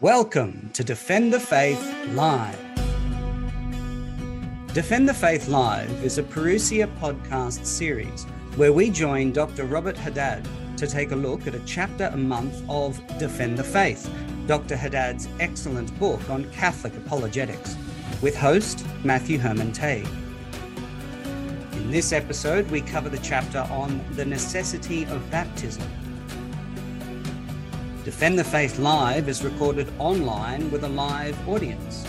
Welcome to Defend the Faith Live. Defend the Faith Live is a Parousia podcast series where we join Dr. Robert Haddad to take a look at a chapter a month of Defend the Faith, Dr. Haddad's excellent book on Catholic apologetics, with host Matthew Herman Tay. In this episode, we cover the chapter on the necessity of baptism Defend the Faith Live is recorded online with a live audience.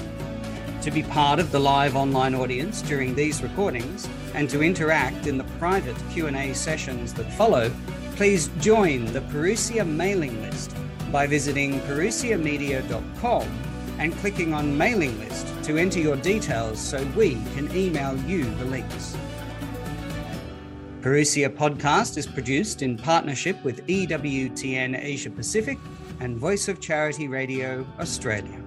To be part of the live online audience during these recordings and to interact in the private Q&A sessions that follow, please join the Parousia mailing list by visiting parousiamedia.com and clicking on mailing list to enter your details so we can email you the links. Parousia Podcast is produced in partnership with EWTN Asia Pacific and Voice of Charity Radio Australia.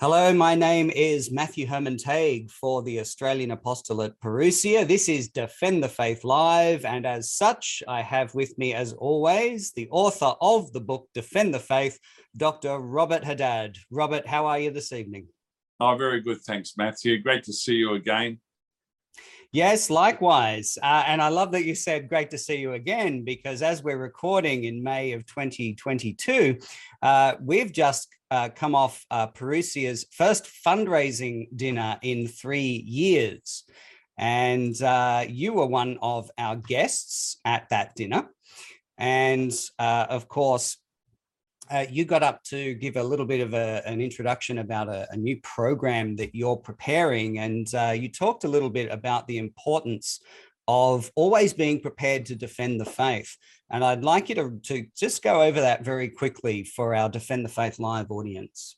Hello, my name is Matthew Herman Tague for the Australian Apostolate Parousia. This is Defend the Faith Live, and as such, I have with me, as always, the author of the book Defend the Faith, Dr. Robert Haddad. Robert, how are you this evening? Oh, very good. Thanks, Matthew. Great to see you again. Yes, likewise. Uh, and I love that you said great to see you again, because as we're recording in May of 2022, uh, we've just uh, come off uh, Parousia's first fundraising dinner in three years. And uh, you were one of our guests at that dinner. And uh, of course, uh, you got up to give a little bit of a, an introduction about a, a, new program that you're preparing. And uh, you talked a little bit about the importance of always being prepared to defend the faith. And I'd like you to, to just go over that very quickly for our Defend the Faith Live audience.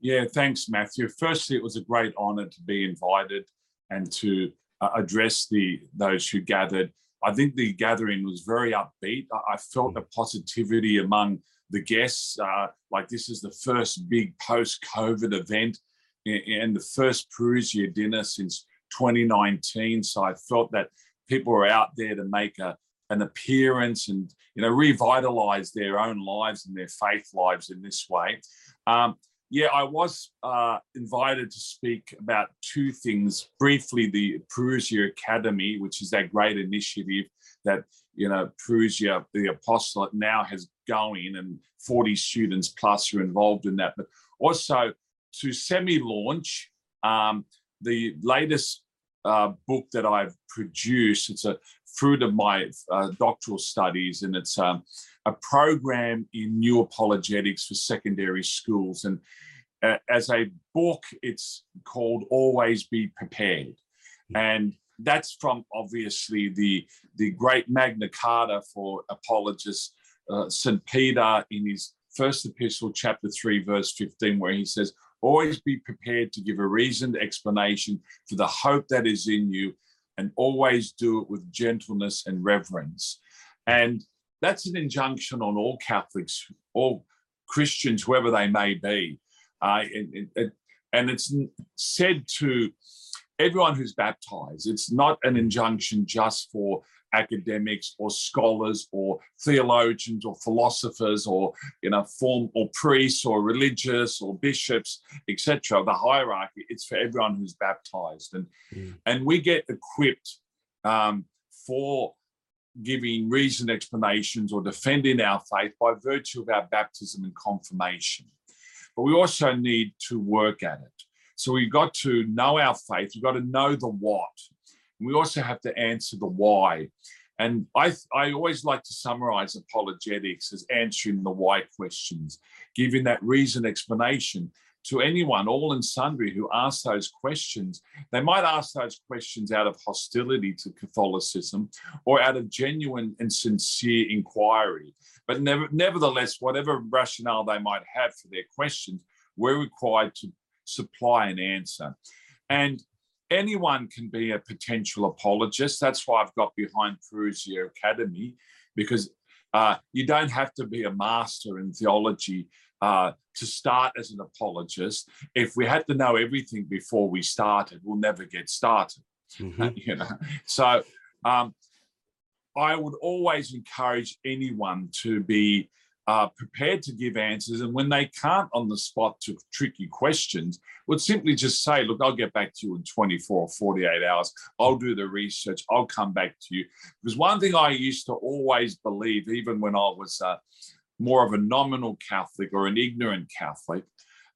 Yeah, thanks, Matthew. Firstly, it was a great honor to be invited and to uh, address the those who gathered. I think the gathering was very upbeat. I, I felt a positivity among the guests. Uh, like this is the first big post-COVID event and the first Parousia dinner since 2019. So I felt that people were out there to make a, an appearance and you know revitalize their own lives and their faith lives in this way. Um, yeah, I was uh, invited to speak about two things briefly. The Parousia Academy, which is that great initiative that you know Parousia, the apostolate, now has going, and 40 students plus are involved in that. But also to semi-launch um, the latest uh, book that I've produced. It's a fruit of my uh, doctoral studies, and it's um, a program in new apologetics for secondary schools. And uh, as a book, it's called Always Be Prepared. And that's from obviously the, the great Magna Carta for apologists, uh, St. Peter in his first epistle, chapter 3, verse 15, where he says, Always be prepared to give a reasoned explanation for the hope that is in you, and always do it with gentleness and reverence. And that's an injunction on all Catholics, all Christians, whoever they may be. Uh, and, and, and it's said to everyone who's baptized. It's not an injunction just for academics or scholars or theologians or philosophers or you know form or priests or religious or bishops etc the hierarchy it's for everyone who's baptized and mm. and we get equipped um, for giving reasoned explanations or defending our faith by virtue of our baptism and confirmation but we also need to work at it so we've got to know our faith, we've got to know the what. We also have to answer the why. And I, I always like to summarize apologetics as answering the why questions, giving that reason explanation to anyone, all and sundry, who ask those questions. They might ask those questions out of hostility to Catholicism or out of genuine and sincere inquiry. But never, nevertheless, whatever rationale they might have for their questions, we're required to supply an answer. And anyone can be a potential apologist. That's why I've got behind Parousia Academy, because uh, you don't have to be a master in theology uh, to start as an apologist. If we had to know everything before we started, we'll never get started. Mm-hmm. you know, so um, I would always encourage anyone to be uh, prepared to give answers. And when they can't on the spot to tricky questions, would simply just say, look, I'll get back to you in 24 or 48 hours. I'll do the research. I'll come back to you. Because one thing I used to always believe, even when I was uh, more of a nominal Catholic or an ignorant Catholic,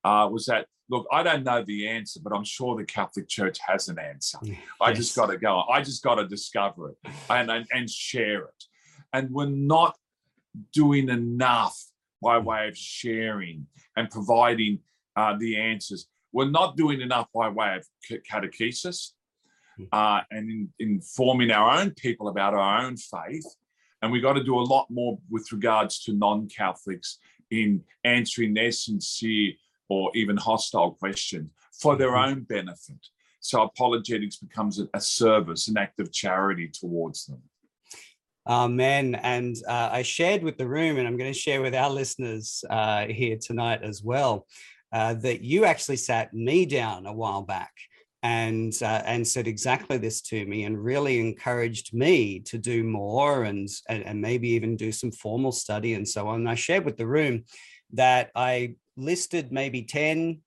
uh, was that look, I don't know the answer, but I'm sure the Catholic Church has an answer. Yes. I just got to go. I just got to discover it and, and, and share it. And we're not doing enough by way of sharing and providing uh, the answers. We're not doing enough by way of catechesis hmm. uh, and in, informing our own people about our own faith. And we've got to do a lot more with regards to non Catholics in answering their sincere or even hostile questions for their mm-hmm. own benefit. So apologetics becomes a, service, an act of charity towards them. Amen. And uh, I shared with the room, and I'm going to share with our listeners uh, here tonight as well, uh, that you actually sat me down a while back and uh, and said exactly this to me, and really encouraged me to do more and, and and maybe even do some formal study and so on. And I shared with the room that I listed maybe 10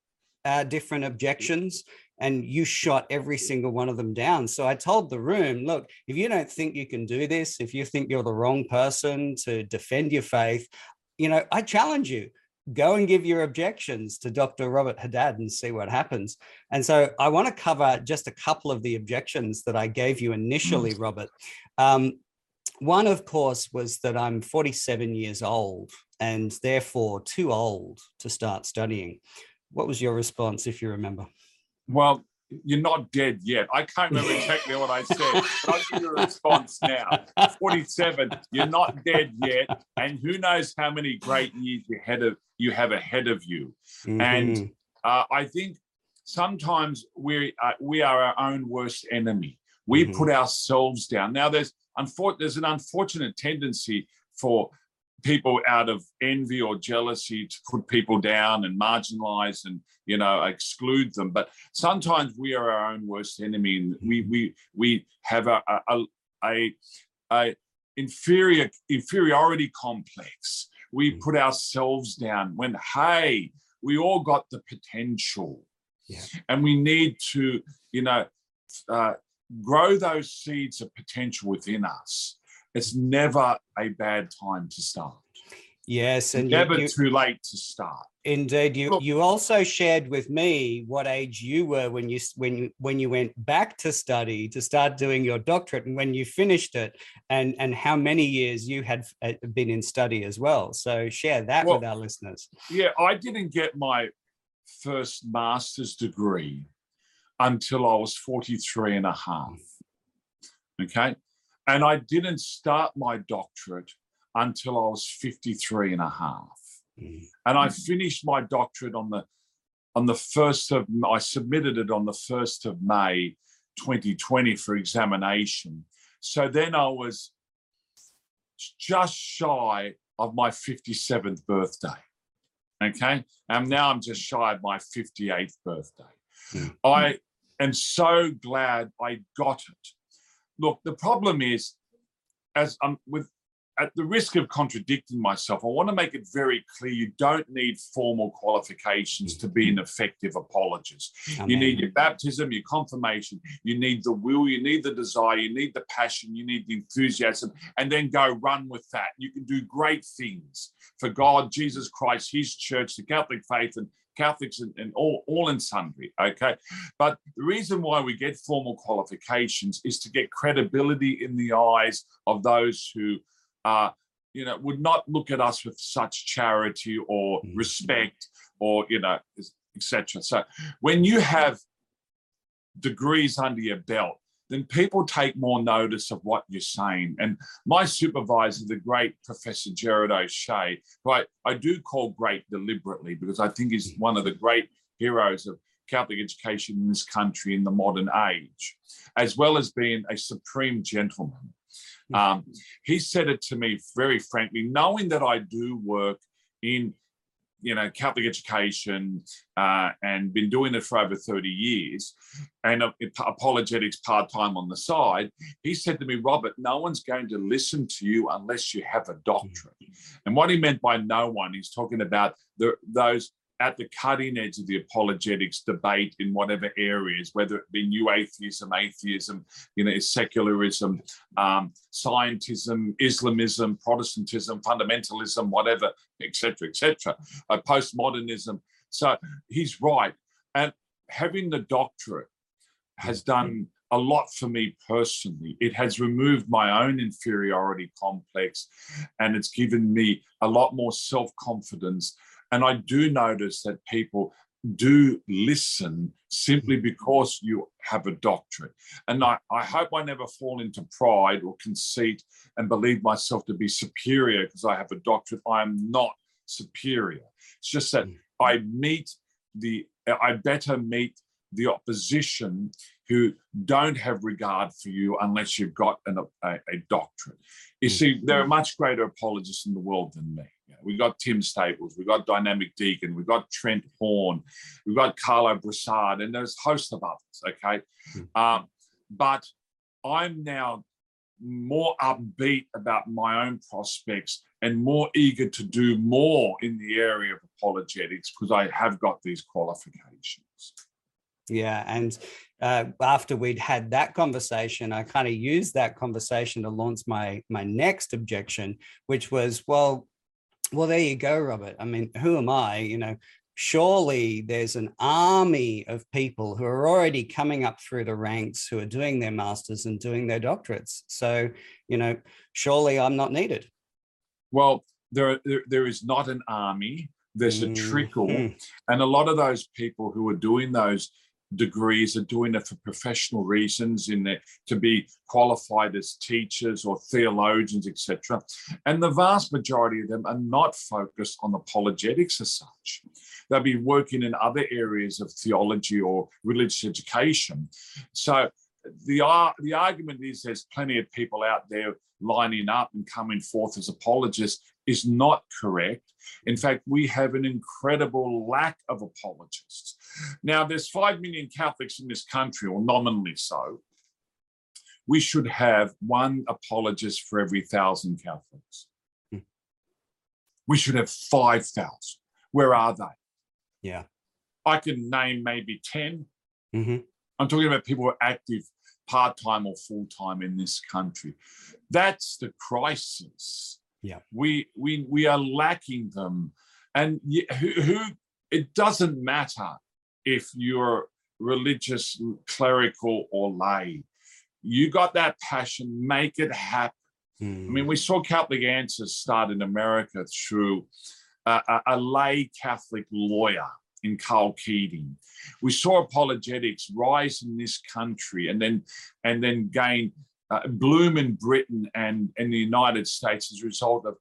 uh, different objections and you shot every single one of them down. So I told the room, look, if you don't think you can do this, if you think you're the wrong person to defend your faith, you know, I challenge you. Go and give your objections to Dr. Robert Haddad and see what happens. And so I want to cover just a couple of the objections that I gave you initially, mm. Robert. Um, one, of course, was that I'm 47 years old and therefore too old to start studying. What was your response, if you remember? Well, you're not dead yet. I can't remember exactly what I said. I'll give you a response now. 47, you're not dead yet. And who knows how many great years ahead of you have ahead of you. Mm-hmm. And uh, I think sometimes we uh, we are our own worst enemy. We mm-hmm. put ourselves down. Now there's unfor- there's an unfortunate tendency for people out of envy or jealousy to put people down and marginalize and you know exclude them but sometimes we are our own worst enemy and we we we have a a, a, a inferior inferiority complex we mm. put ourselves down when hey we all got the potential yeah. and we need to you know uh, grow those seeds of potential within us it's never a bad time to start. Yes, and never you, too late to start. Indeed, you Look, you also shared with me what age you were when you when you when you went back to study to start doing your doctorate, and when you finished it, and and how many years you had uh, been in study as well. So share that well, with our listeners. Yeah, I didn't get my first master's degree until I was 43 and a half. Okay. And I didn't start my doctorate until I was 53 and a half. Mm. And I finished my doctorate on the on the first of I submitted it on the first of May 2020 for examination. So then I was just shy of my 57th birthday. Okay. And now I'm just shy of my 58th birthday. Mm. I am so glad I got it look, the problem is, as I'm with at the risk of contradicting myself, I want to make it very clear you don't need formal qualifications to be an effective apologist. Amen. You need your baptism, your confirmation, you need the will, you need the desire, you need the passion, you need the enthusiasm, and then go run with that. You can do great things for God, Jesus Christ, His church, the Catholic faith, and Catholics and, and, all, all in sundry, okay? But the reason why we get formal qualifications is to get credibility in the eyes of those who uh, you know, would not look at us with such charity or mm-hmm. respect or, you know, etc. So when you have degrees under your belt, then people take more notice of what you're saying. And my supervisor, the great Professor Gerard O'Shea, who I, I do call great deliberately because I think he's one of the great heroes of Catholic education in this country in the modern age, as well as being a supreme gentleman. Um, he said it to me very frankly, knowing that I do work in you know, Catholic education uh, and been doing it for over 30 years and uh, apologetics part time on the side. He said to me, Robert, no one's going to listen to you unless you have a doctorate. And what he meant by no one, he's talking about the, those at the cutting edge of the apologetics debate in whatever areas, whether it be new atheism, atheism, you know, secularism, um, scientism, Islamism, Protestantism, fundamentalism, whatever, etc., etc., uh, postmodernism. So he's right, and having the doctorate has done a lot for me personally. It has removed my own inferiority complex and it's given me a lot more self confidence and I do notice that people do listen simply mm. because you have a doctorate. And I, I hope I never fall into pride or conceit and believe myself to be superior because I have a doctorate. I am not superior. It's just that mm. I meet the, I better meet the opposition who don't have regard for you unless you've got an, a, a doctorate. You see, there are much greater apologists in the world than me We've got Tim Staples, we've got Dynamic Deacon, we've got Trent Horn, we've got Karlo Broussard, and there's a host of others. Okay, mm-hmm. um, but I'm now more upbeat about my own prospects and more eager to do more in the area of apologetics because I have got these qualifications. Yeah, and uh, after we'd had that conversation, I kind of used that conversation to launch my my next objection, which was, well, well, there you go, Robert. I mean, who am I? You know, surely there's an army of people who are already coming up through the ranks who are doing their masters and doing their doctorates. So, you know, surely I'm not needed. Well, there, there, there is not an army. There's a trickle, mm-hmm. and a lot of those people who are doing those degrees are doing it for professional reasons in there to be qualified as teachers or theologians etc and the vast majority of them are not focused on apologetics as such. They'll be working in other areas of theology or religious education. So the, the argument is there's plenty of people out there lining up and coming forth as apologists is not correct. In fact, we have an incredible lack of apologists. Now, there's 5 million Catholics in this country, or nominally so. We should have one apologist for every thousand Catholics. Hmm. We should have 5,000. Where are they? Yeah. I can name maybe 10. Mm-hmm. I'm talking about people who are active part time or full time in this country. That's the crisis. Yeah, we we we are lacking them, and who, who it doesn't matter if you're religious, clerical, or lay. You got that passion, make it happen. Mm. I mean, we saw Catholic Answers start in America through a, a lay Catholic lawyer in Karl Keating. We saw apologetics rise in this country and then and then gain uh, bloom in Britain and in the United States as a result of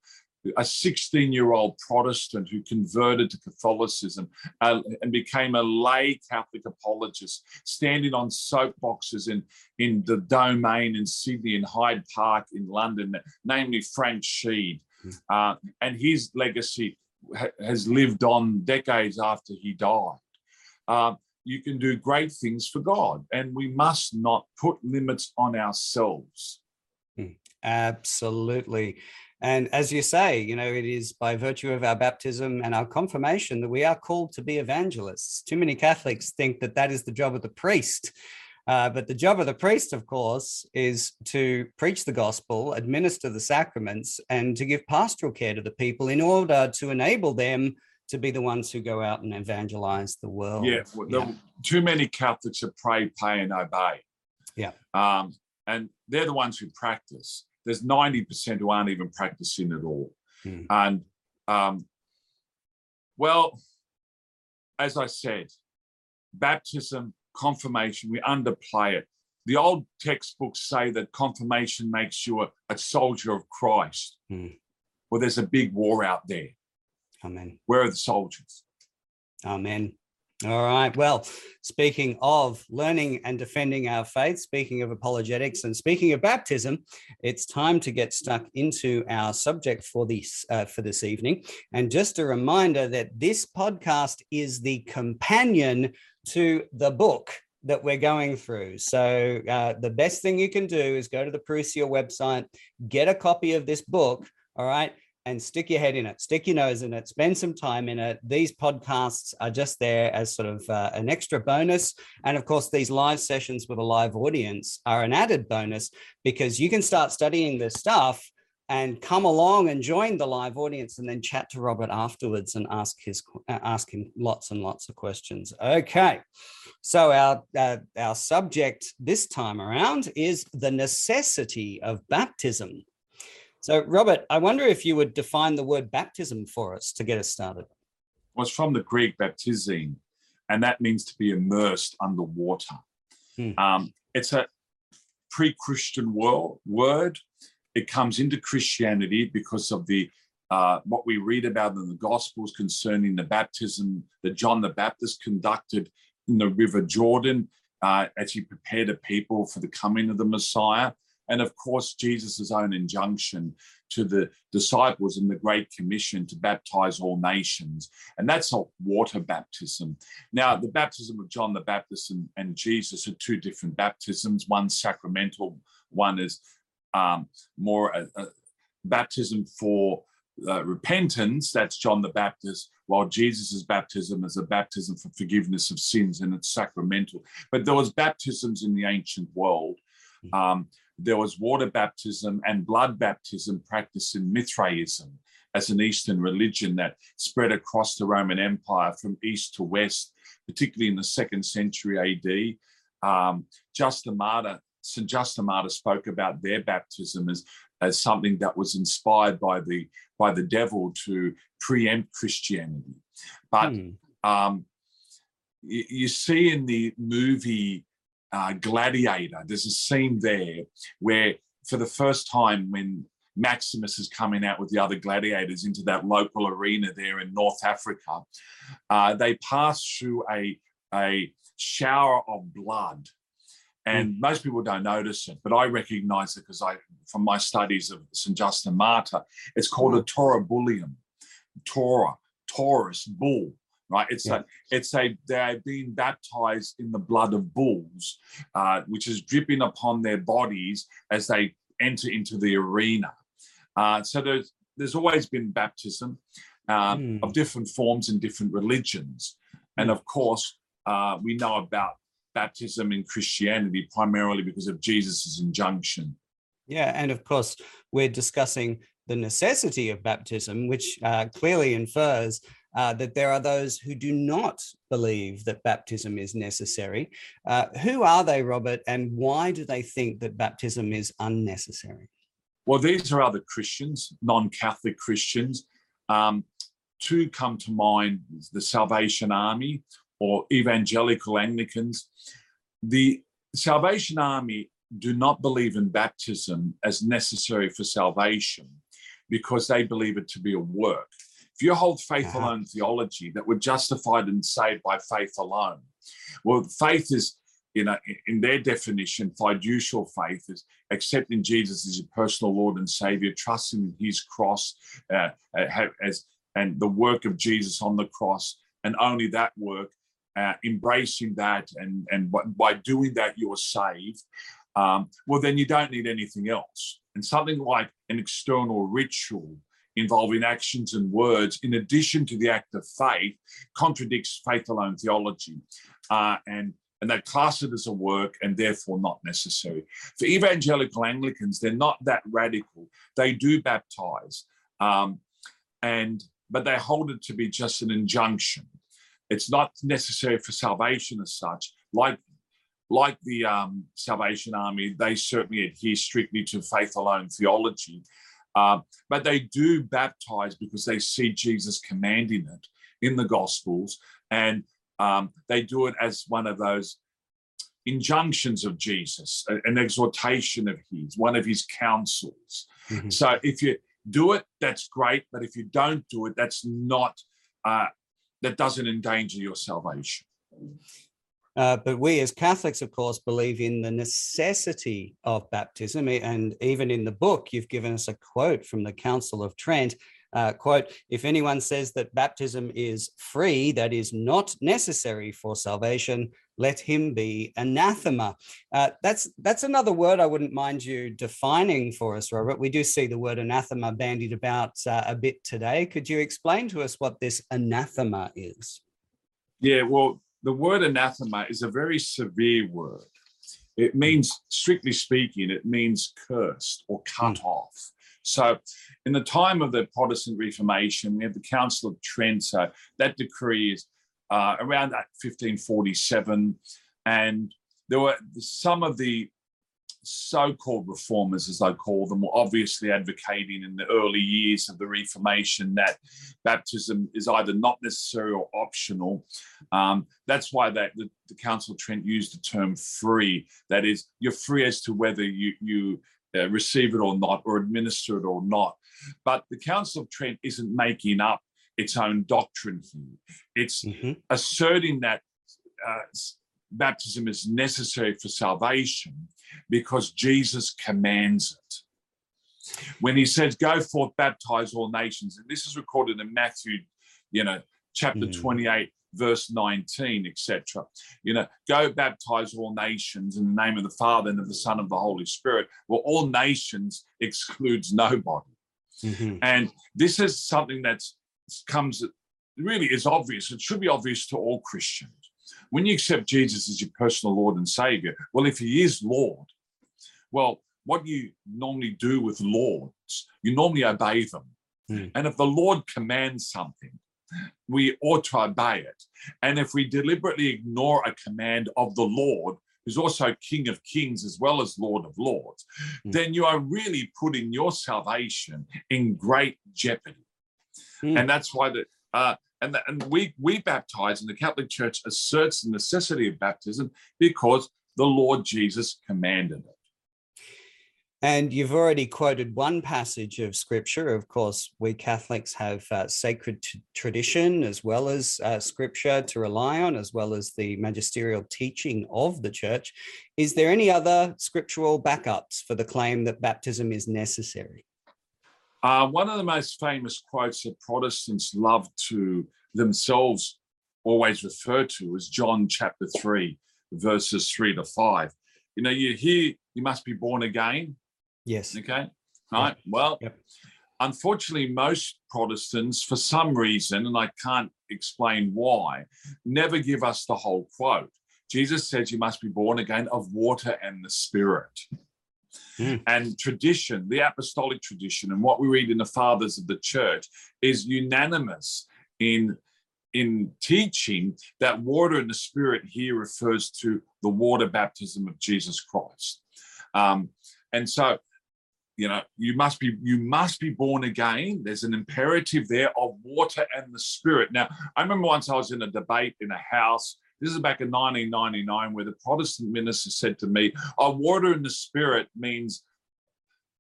a 16 year old Protestant who converted to Catholicism uh, and became a lay Catholic apologist, standing on soapboxes in, in the Domain in Sydney and Hyde Park in London, namely Frank Sheed. Hmm. Uh, and his legacy ha- has lived on decades after he died. Uh, you can do great things for God, and we must not put limits on ourselves. Hmm. Absolutely. And as you say, you know, it is by virtue of our baptism and our confirmation that we are called to be evangelists. Too many Catholics think that that is the job of the priest. Uh, but the job of the priest, of course, is to preach the gospel, administer the sacraments, and to give pastoral care to the people in order to enable them to be the ones who go out and evangelize the world. Yeah, well, yeah. too many Catholics are pray, pay, and obey. Yeah. Um, and they're the ones who practice. There's 90% who aren't even practicing at all. Hmm. And, um, well, as I said, baptism, confirmation, we underplay it. The old textbooks say that confirmation makes you a, a soldier of Christ. Hmm. Well, there's a big war out there. Amen. Where are the soldiers? Amen. All right. Well, speaking of learning and defending our faith, speaking of apologetics, and speaking of baptism, it's time to get stuck into our subject for this uh, for this evening. And just a reminder that this podcast is the companion to the book that we're going through. So uh, the best thing you can do is go to the Parousia website, get a copy of this book. All right and stick your head in it, stick your nose in it, spend some time in it. These podcasts are just there as sort of uh, an extra bonus. And of course, these live sessions with a live audience are an added bonus because you can start studying this stuff and come along and join the live audience and then chat to Robert afterwards and ask his uh, ask him lots and lots of questions. Okay. So our uh, our subject this time around is the necessity of baptism. So, Robert, I wonder if you would define the word baptism for us to get us started. Well, it's from the Greek baptizein, and that means to be immersed under water. Hmm. Um, it's a pre Christian world, word. It comes into Christianity because of the uh, what we read about in the Gospels concerning the baptism that John the Baptist conducted in the River Jordan uh, as he prepared a people for the coming of the Messiah and of course Jesus' own injunction to the disciples in the Great Commission to baptize all nations. And that's a water baptism. Now, the baptism of John the Baptist and, and Jesus are two different baptisms. One sacramental, one is um, more a, a, baptism for uh, repentance. That's John the Baptist. While Jesus' baptism is a baptism for forgiveness of sins and it's sacramental. But there was baptisms in the ancient world. Hmm. Um, there was water baptism and blood baptism practiced in Mithraism as an Eastern religion that spread across the Roman Empire from east to west, particularly in the second century AD. Um, the Martyr, St. Justin Martyr spoke about their baptism as, as something that was inspired by the by the devil to preempt Christianity. But hmm. um, you, you see in the movie uh, Gladiator, there's a scene there where, for the first time, when Maximus is coming out with the other gladiators into that local arena there in North Africa, uh, they pass through a, a shower of blood. And mm. most people don't notice it, but I recognize it because I, from my studies of St. Justin Martyr, it's called a Taurobolium, Torah, Taurus, bull right? It's yeah. a, it's a, they're being baptized in the blood of bulls, uh, which is dripping upon their bodies as they enter into the arena. Uh, so there's, there's always been baptism uh, mm. of different forms in different religions. And hmm. of course, uh, we know about baptism in Christianity primarily because of Jesus's injunction. Yeah, and of course, we're discussing the necessity of baptism, which uh, clearly infers uh, that there are those who do not believe that baptism is necessary. Uh, who are they, Robert, and why do they think that baptism is unnecessary? Well, these are other Christians, non Catholic Christians. Um, two come to mind the Salvation Army or evangelical Anglicans. The Salvation Army do not believe in baptism as necessary for salvation because they believe it to be a work. If you hold faith uh-huh. alone theology that we're justified and saved by faith alone, well, faith is, you know, in their definition, fiducial faith is accepting Jesus as your personal Lord and Savior, trusting in His cross uh, uh as and the work of Jesus on the cross, and only that work, uh, embracing that, and and by doing that you're saved. Um, well, then you don't need anything else. And something like an external ritual involving actions and words, in addition to the act of faith, contradicts faith alone theology. Uh, and and they class it as a work and therefore not necessary. For evangelical Anglicans, they're not that radical. They do baptize, um, and but they hold it to be just an injunction. It's not necessary for salvation as such. Like like the um, Salvation Army, they certainly adhere strictly to faith alone theology. Uh, but they do baptize because they see Jesus commanding it in the Gospels, and um, they do it as one of those injunctions of Jesus, an exhortation of his, one of his counsels. Mm-hmm. So if you do it, that's great. But if you don't do it, that's not, uh, that doesn't endanger your salvation. Uh, but we as Catholics, of course, believe in the necessity of baptism. And even in the book, you've given us a quote from the Council of Trent. Uh, quote, if anyone says that baptism is free, that is not necessary for salvation, let him be anathema. Uh, that's that's another word I wouldn't mind you defining for us, Robert. We do see the word anathema bandied about uh, a bit today. Could you explain to us what this anathema is? Yeah, well, the word anathema is a very severe word. It means, strictly speaking, it means cursed or cut mm. off. So, in the time of the Protestant Reformation, we have the Council of Trent. So, that decree is uh, around 1547. And there were some of the so-called reformers, as I call them, were obviously advocating in the early years of the Reformation that baptism is either not necessary or optional. Um, that's why that the, the, Council of Trent used the term "free." That is, you're free as to whether you you uh, receive it or not, or administer it or not. But the Council of Trent isn't making up its own doctrine here. It's mm-hmm. asserting that uh, baptism is necessary for salvation because Jesus commands it. When he says, Go forth, baptize all nations, and this is recorded in Matthew, you know, chapter mm. 28, verse 19, etc. You know, go baptize all nations in the name of the Father and of the Son of the Holy Spirit. Well, all nations excludes nobody. Mm-hmm. And this is something that's comes really is obvious. It should be obvious to all Christians. When you accept Jesus as your personal Lord and Savior, well, if He is Lord, well, what you normally do with lords, you normally obey them. Mm. And if the Lord commands something, we ought to obey it. And if we deliberately ignore a command of the Lord, who's also King of Kings as well as Lord of Lords, mm. then you are really putting your salvation in great jeopardy. Mm. And that's why the uh, and, the, and we we baptize, and the Catholic Church asserts the necessity of baptism because the Lord Jesus commanded it. And you've already quoted one passage of scripture. Of course, we Catholics have uh, sacred t- tradition as well as uh, scripture to rely on, as well as the magisterial teaching of the church. Is there any other scriptural backups for the claim that baptism is necessary? Uh, one of the most famous quotes that Protestants love to themselves always refer to is John chapter 3, verses 3 to 5. You know, you hear you must be born again. Yes. Okay. Right. Well, yep. unfortunately, most Protestants, for some reason, and I can't explain why, never give us the whole quote. Jesus says you must be born again of water and the Spirit. Mm. And tradition, the apostolic tradition, and what we read in the fathers of the church is unanimous in in teaching that water and the spirit here refers to the water baptism of Jesus Christ. Um, and so, you know, you must be you must be born again. There's an imperative there of water and the spirit. Now, I remember once I was in a debate in a house this is back in 1999, where the Protestant minister said to me, "Our water in the spirit means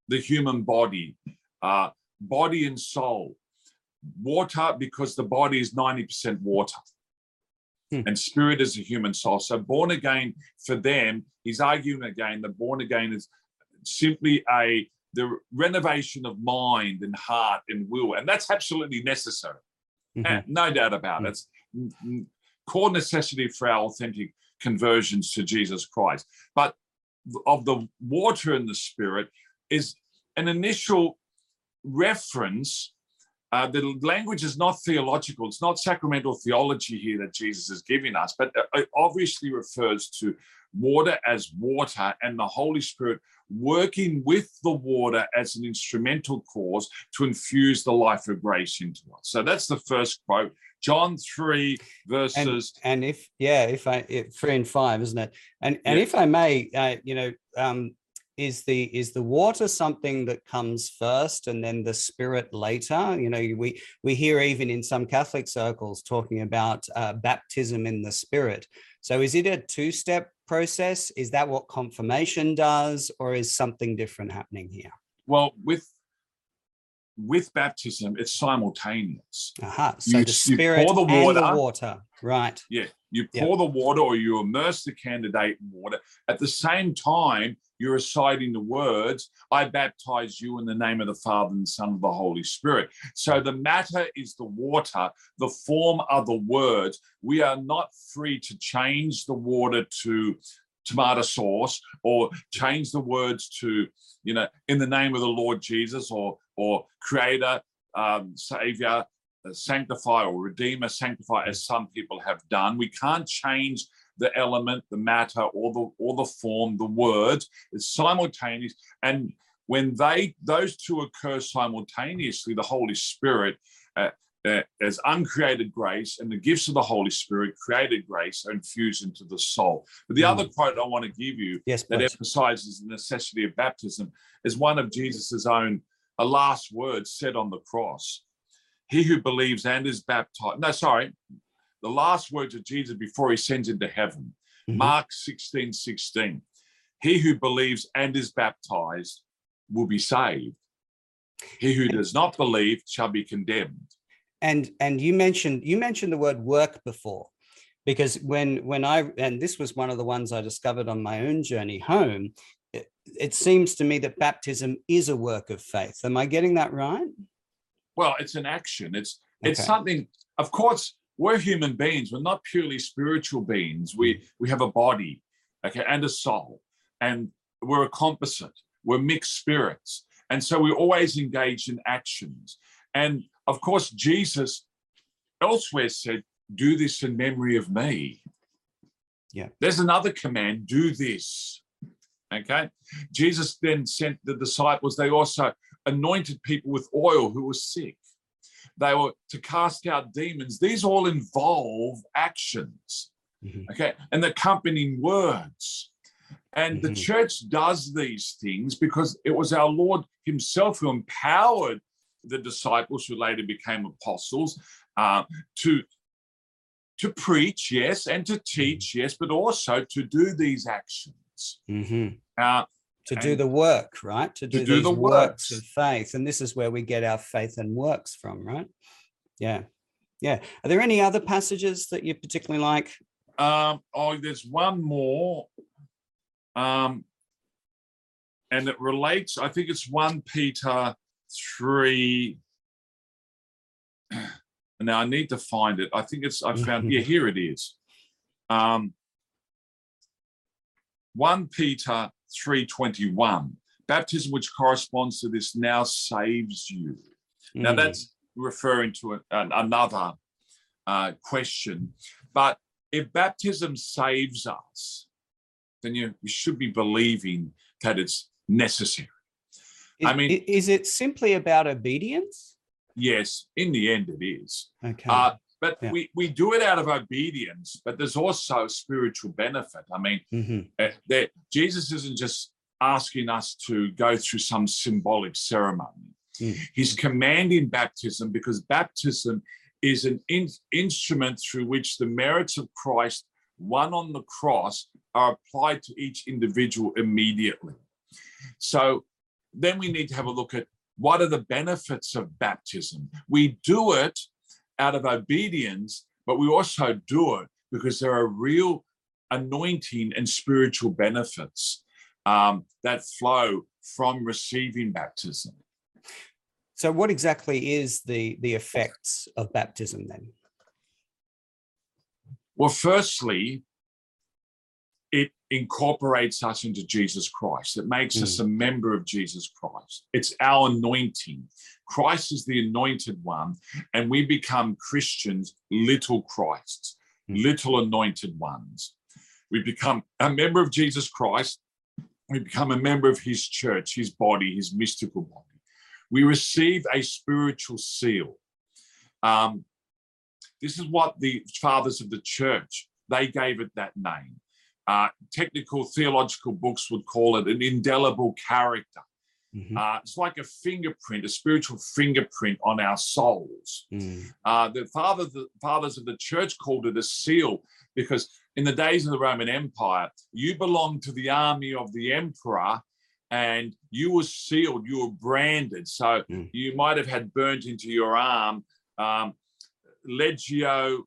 the human body, uh, body and soul. Water, because the body is 90% water. Hmm. And spirit is a human soul. So born again for them, he's arguing again that born again is simply a the renovation of mind and heart and will, and that's absolutely necessary. Mm-hmm. no doubt about it. Mm-hmm. It's core necessity for our authentic conversions to Jesus Christ. But of the water and the spirit is an initial reference. Uh, the language is not theological, it's not sacramental theology here that Jesus is giving us, but it obviously refers to water as water and the Holy Spirit working with the water as an instrumental cause to infuse the life of grace into us. So that's the first quote. John 3 verses. and, and if yeah if I if three and five isn't it? And and yeah. if I may uh, you know um is the is the water something that comes first and then the spirit later? You know we we hear even in some catholic circles talking about uh, baptism in the spirit. So is it a two step process? Is that what confirmation does or is something different happening here? Well with with baptism, it's simultaneous. Aha. So you, the spirit pour the water, the water. Right. Yeah, you pour the water or you immerse the candidate in water. At the same time, you're reciting the words, I baptize you in the name of the Father and Son of the Holy Spirit. So the matter is the water, the form are the words. We are not free to change the water to tomato sauce or change the words to, you know, in the name of the Lord Jesus or or creator, um, savior, uh, sanctify or redeemer, sanctify, as some people have done. We can't change the element, the matter, or the or the form, the words. It's simultaneous, and when they those two occur simultaneously, the Holy Spirit. Uh, uh, as uncreated grace and the gifts of the Holy Spirit, created grace, are infused into the soul. But the Mm. other quote I want to give you Yes, that please. emphasizes the necessity of baptism is one of Jesus's own a last words said on the cross. He who believes and is baptized. No, sorry. The last words of Jesus before he sends into heaven. Mhm. Mark 16, 16. He who believes and is baptized will be saved. He who does not believe shall be condemned. And and you mentioned you mentioned the word work before because when when i and this was one of the ones i discovered on my own journey home it, it seems to me that baptism is a work of faith am i getting that right Well, it's an action. It's it's Okay. something. Of course, we're human beings. We're not purely spiritual beings. We mm. we have a body, okay, and a soul, and we're a composite. We're mixed spirits, and so we always engage in actions. And of course, Jesus elsewhere said, "Do this in memory of me." Yeah. There's another command: do this. Okay. Jesus then sent the disciples. They also anointed people with oil who were sick. They were to cast out demons. These all involve actions, Mhm. okay, and accompanying words. And the Mhm. church does these things because it was our Lord Himself who empowered the disciples who later became apostles uh, to to preach, yes, and to teach, yes, but also to do these actions. Mhm. Uh, to do the work right to do, do these the works works. of faith and this is where we get our faith and works from right yeah yeah are there any other passages that you particularly like Um, oh, there's one more. Um, and it relates, I think it's 1 Peter 3. Now I need to find it. I think it's I found yeah, here it is. Um 1 Peter 3:21. Baptism which corresponds to this now saves you. Now Mm, that's referring to a- an, another uh, question. But if baptism saves us, then you, you should be believing that it's necessary. I mean- is it simply about obedience Yes, in the end it is. okay Uh, but Yeah. we, we do it out of obedience, but there's also spiritual benefit. I mean, Mhm. uh, that Jesus isn't just asking us to go through some symbolic ceremony. Mm. He's commanding baptism because baptism is an in- instrument through which the merits of Christ, won on the cross, are applied to each individual immediately. So then we need to have a look at what are the benefits of baptism. We do it out of obedience, but we also do it because there are real anointing and spiritual benefits um, that flow from receiving baptism. so what exactly is the the effects of baptism then Well, firstly, incorporates us into Jesus Christ. It makes us a member of Jesus Christ. It's our anointing. Christ is the anointed one, and we become Christians, little Christs, Mm. little anointed ones. We become a member of Jesus Christ. We become a member of his church, his body, his mystical body. We receive a spiritual seal. Um, this is what the fathers of the church they gave it that name. Uh, technical theological books would call it an indelible character. Mhm. Uh, it's like a fingerprint, a spiritual fingerprint on our souls. Mm. Uh, the, father, the fathers of the church called it a seal because in the days of the Roman Empire, you belonged to the army of the emperor and you were sealed, you were branded. So Mm. you might have had burnt into your arm um, Legio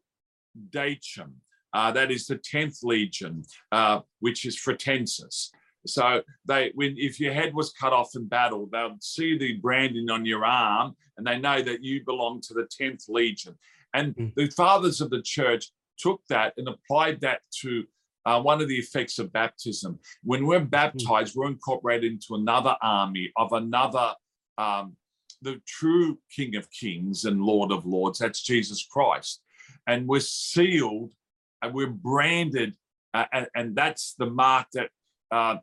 Decem. Uh, that is the 10th legion, uh, which is Fretensis. So they, when if your head was cut off in battle, they'll see the branding on your arm, and they know that you belong to the 10th legion. And Mm. the fathers of the church took that and applied that to uh, one of the effects of baptism. When we're baptized, we're incorporated into another army of another, um, the true King of Kings and Lord of Lords. That's Jesus Christ, and we're sealed we're branded, uh, and, and that's the mark that. Uh,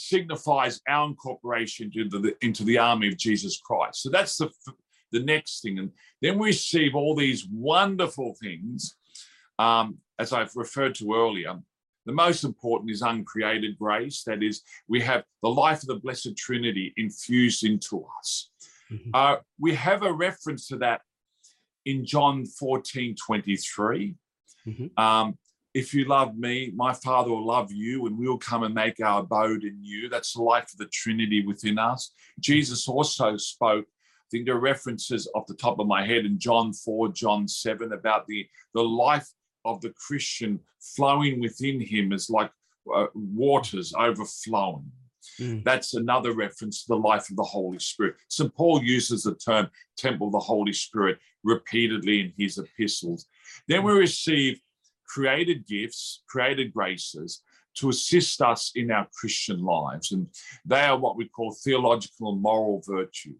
signifies our incorporation into the into the army of Jesus Christ. So that's the the next thing, and then we receive all these wonderful things, um, as I've referred to earlier. The most important is uncreated grace. That is, we have the life of the Blessed Trinity infused into us. Mhm. Uh, we have a reference to that in John 14 23. Mhm. Um, if you love me, my Father will love you, and we'll come and make our abode in you. That's the life of the Trinity within us. Jesus also spoke, I think there are references off the top of my head in John 4, John 7, about the, the life of the Christian flowing within him as like uh, waters overflowing. Mm. That's another reference to the life of the Holy Spirit. St. Paul uses the term temple of the Holy Spirit repeatedly in his epistles. Then we receive created gifts, created graces to assist us in our Christian lives. And they are what we call theological and moral virtues.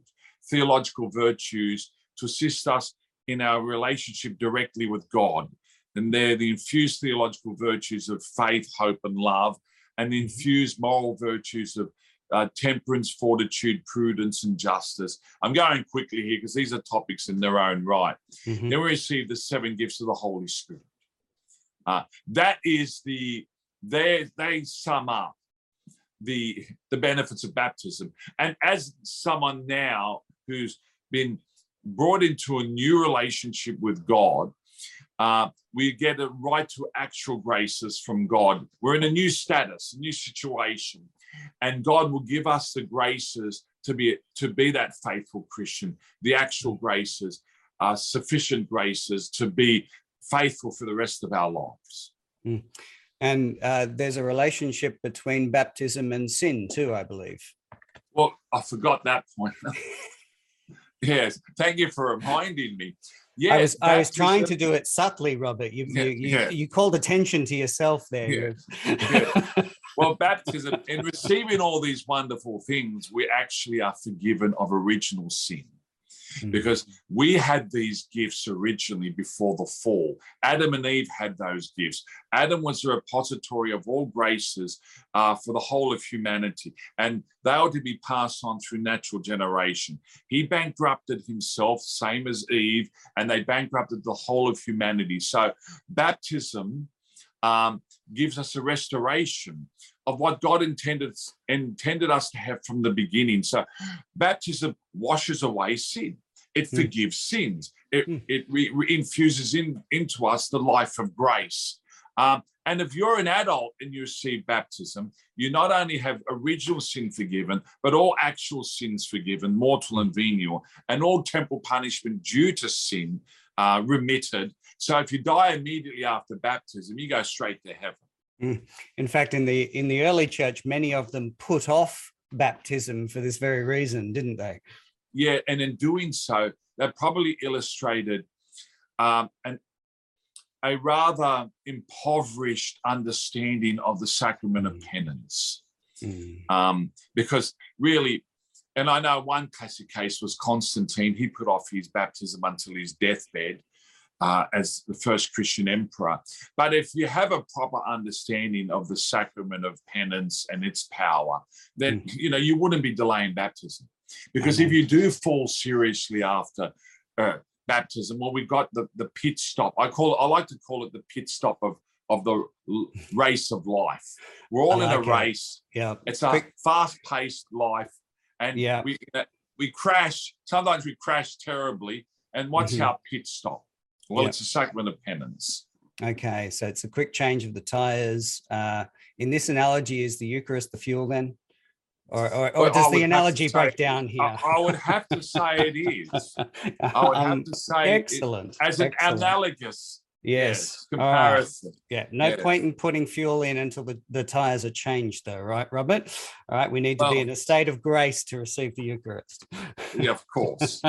Theological virtues to assist us in our relationship directly with God. And they're the infused theological virtues of faith, hope, and love, and the infused moral virtues of uh, temperance, fortitude, prudence, and justice. I'm going quickly here because these are topics in their own right. Mhm. Then we receive the seven gifts of the Holy Spirit. Uh, that is the they they sum up the the benefits of baptism. And as someone now who's been brought into a new relationship with God, uh, we get a right to actual graces from God. We're in a new status, a new situation, and God will give us the graces to be to be that faithful Christian, the actual graces, uh, sufficient graces to be faithful for the rest of our lives. And uh, there's a relationship between baptism and sin too, I believe. Well, I forgot that point. yes, thank you for reminding me. Yes, I was I was trying to do it subtly, Robert. You Yeah, you, you, yeah. you called attention to yourself there. Yeah, Well, baptism, in receiving all these wonderful things, we actually are forgiven of original sin. Mm. Because we had these gifts originally before the fall. Adam and Eve had those gifts. Adam was the repository of all graces uh, for the whole of humanity, and they are to be passed on through natural generation. He bankrupted himself, same as Eve, and they bankrupted the whole of humanity. So, baptism um, gives us a restoration of what God intended intended us to have from the beginning. So, baptism washes away sin. It Mm. forgives sins. It, Mm. it re- re- infuses in, into us the life of grace. Um, and if you're an adult and you receive baptism, you not only have original sin forgiven, but all actual sins forgiven, mortal and venial, and all temporal punishment due to sin uh, remitted. So if you die immediately after baptism, you go straight to heaven. In fact, in the in the early church, many of them put off baptism for this very reason, didn't they? Yeah, and in doing so, that probably illustrated um, an, a rather impoverished understanding of the sacrament of penance. Mm. Um, because really, and I know one classic case was Constantine. He put off his baptism until his deathbed uh, as the first Christian emperor. But if you have a proper understanding of the sacrament of penance and its power, then you know you wouldn't be delaying baptism. Because if you do fall seriously after uh, baptism, well, we've got the, the pit stop. I call it, I like to call it the pit stop of of the race of life. We're all I in a it. race. Yeah. It's a Quick- fast-paced life, and Yeah. we uh, we crash. Sometimes we crash terribly. And what's Mhm. our pit stop? Well, Yeah. it's a sacrament of penance. Okay, so it's a quick change of the tires. Uh, in this analogy, is the Eucharist the fuel then, or or, or Well, does the analogy say- break down here? I, I would have to say it is. I would Um, have to say it- excellent. as an analogous Yes. Yes, comparison. Yeah. No Yes. point in putting fuel in until the, the tires are changed, though, right, Robert? All right. We need to be in a state of grace to receive the Eucharist. Yeah, of course.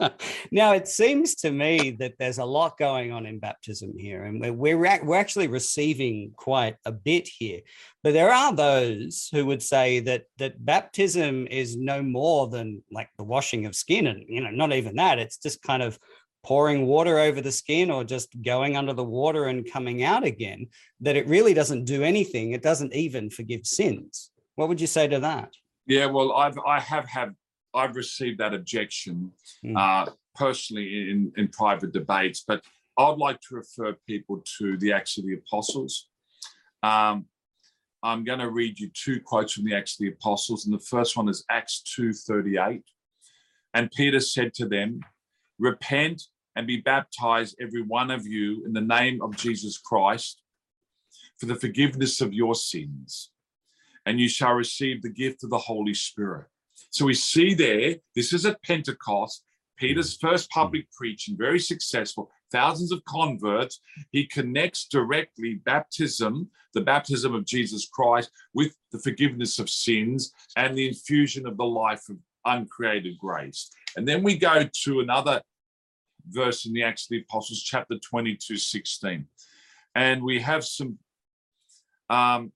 now it seems to me that there's a lot going on in baptism here and we're, we're, we're actually receiving quite a bit here but there are those who would say that that baptism is no more than like the washing of skin and you know not even that it's just kind of pouring water over the skin or just going under the water and coming out again that it really doesn't do anything it doesn't even forgive sins what would you say to that Yeah, well, I've I have had I've received that objection Mm. uh, personally in in private debates, but I'd like to refer people to the Acts of the Apostles. Um, I'm going to read you two quotes from the Acts of the Apostles, and the first one is Acts two thirty eight. And Peter said to them, "Repent and be baptized, every one of you, in the name of Jesus Christ, for the forgiveness of your sins." and you shall receive the gift of the Holy Spirit. So we see there, this is at Pentecost, Peter's first public preaching, very successful, thousands of converts. He connects directly baptism, the baptism of Jesus Christ, with the forgiveness of sins and the infusion of the life of uncreated grace. And then we go to another verse in the Acts of the Apostles, chapter 22, 16. And we have some um,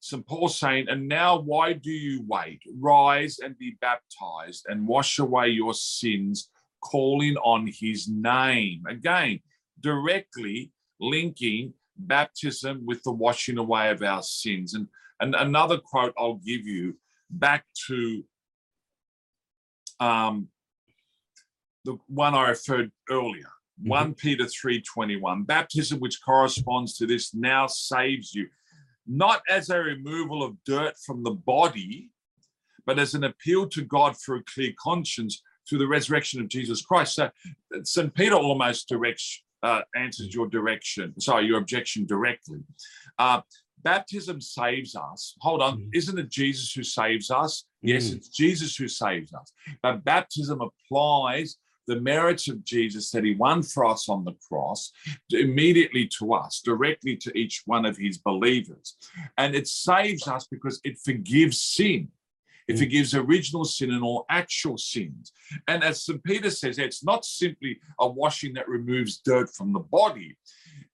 St. Paul saying, And now why do you wait? Rise and be baptized and wash away your sins, calling on his name. Again, directly linking baptism with the washing away of our sins. And, and another quote I'll give you back to um, the one I referred earlier. 1 Peter 3:21 baptism which corresponds to this now saves you not as a removal of dirt from the body, but as an appeal to God for a clear conscience through the resurrection of Jesus Christ. So St. Peter almost directs, uh, answers your direction, sorry, your objection directly. Uh, baptism saves us. Hold on, Mhm. isn't it Jesus who saves us? Yes, Mm. it's Jesus who saves us. But baptism applies the merits of Jesus that he won for us on the cross immediately to us, directly to each one of his believers. And it saves us because it forgives sin. It Mm. forgives original sin and all actual sins. And as St. Peter says, it's not simply a washing that removes dirt from the body.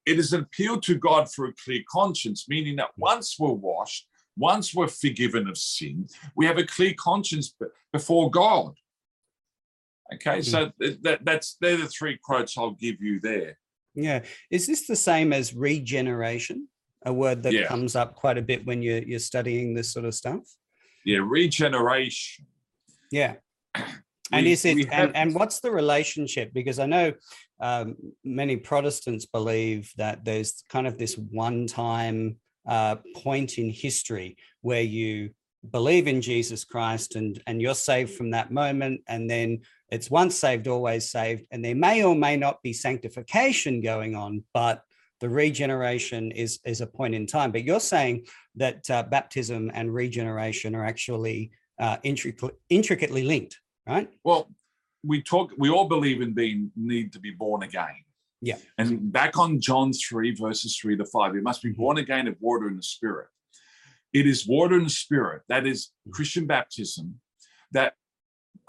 It is an appeal to God for a clear conscience, meaning that once we're washed, once we're forgiven of sin, we have a clear conscience before God. Okay, so that, that's they're the three quotes I'll give you there. Yeah. Is this the same as regeneration? A word that Yeah. comes up quite a bit when you're, you're studying this sort of stuff? Yeah, regeneration. Yeah. And We- is it and, and what's the relationship? Because I know um, many Protestants believe that there's kind of this one-time uh, point in history where you believe in Jesus Christ and and you're saved from that moment, and then it's once saved, always saved, and there may or may not be sanctification going on, but the regeneration is is a point in time. But you're saying that uh, baptism and regeneration are actually uh, intricately, intricately linked, right? Well, we talk. We all believe in being need to be born again. Yeah. And back on John three verses three to five, you must be born again of water and the Spirit. It is water and the Spirit that is Christian baptism that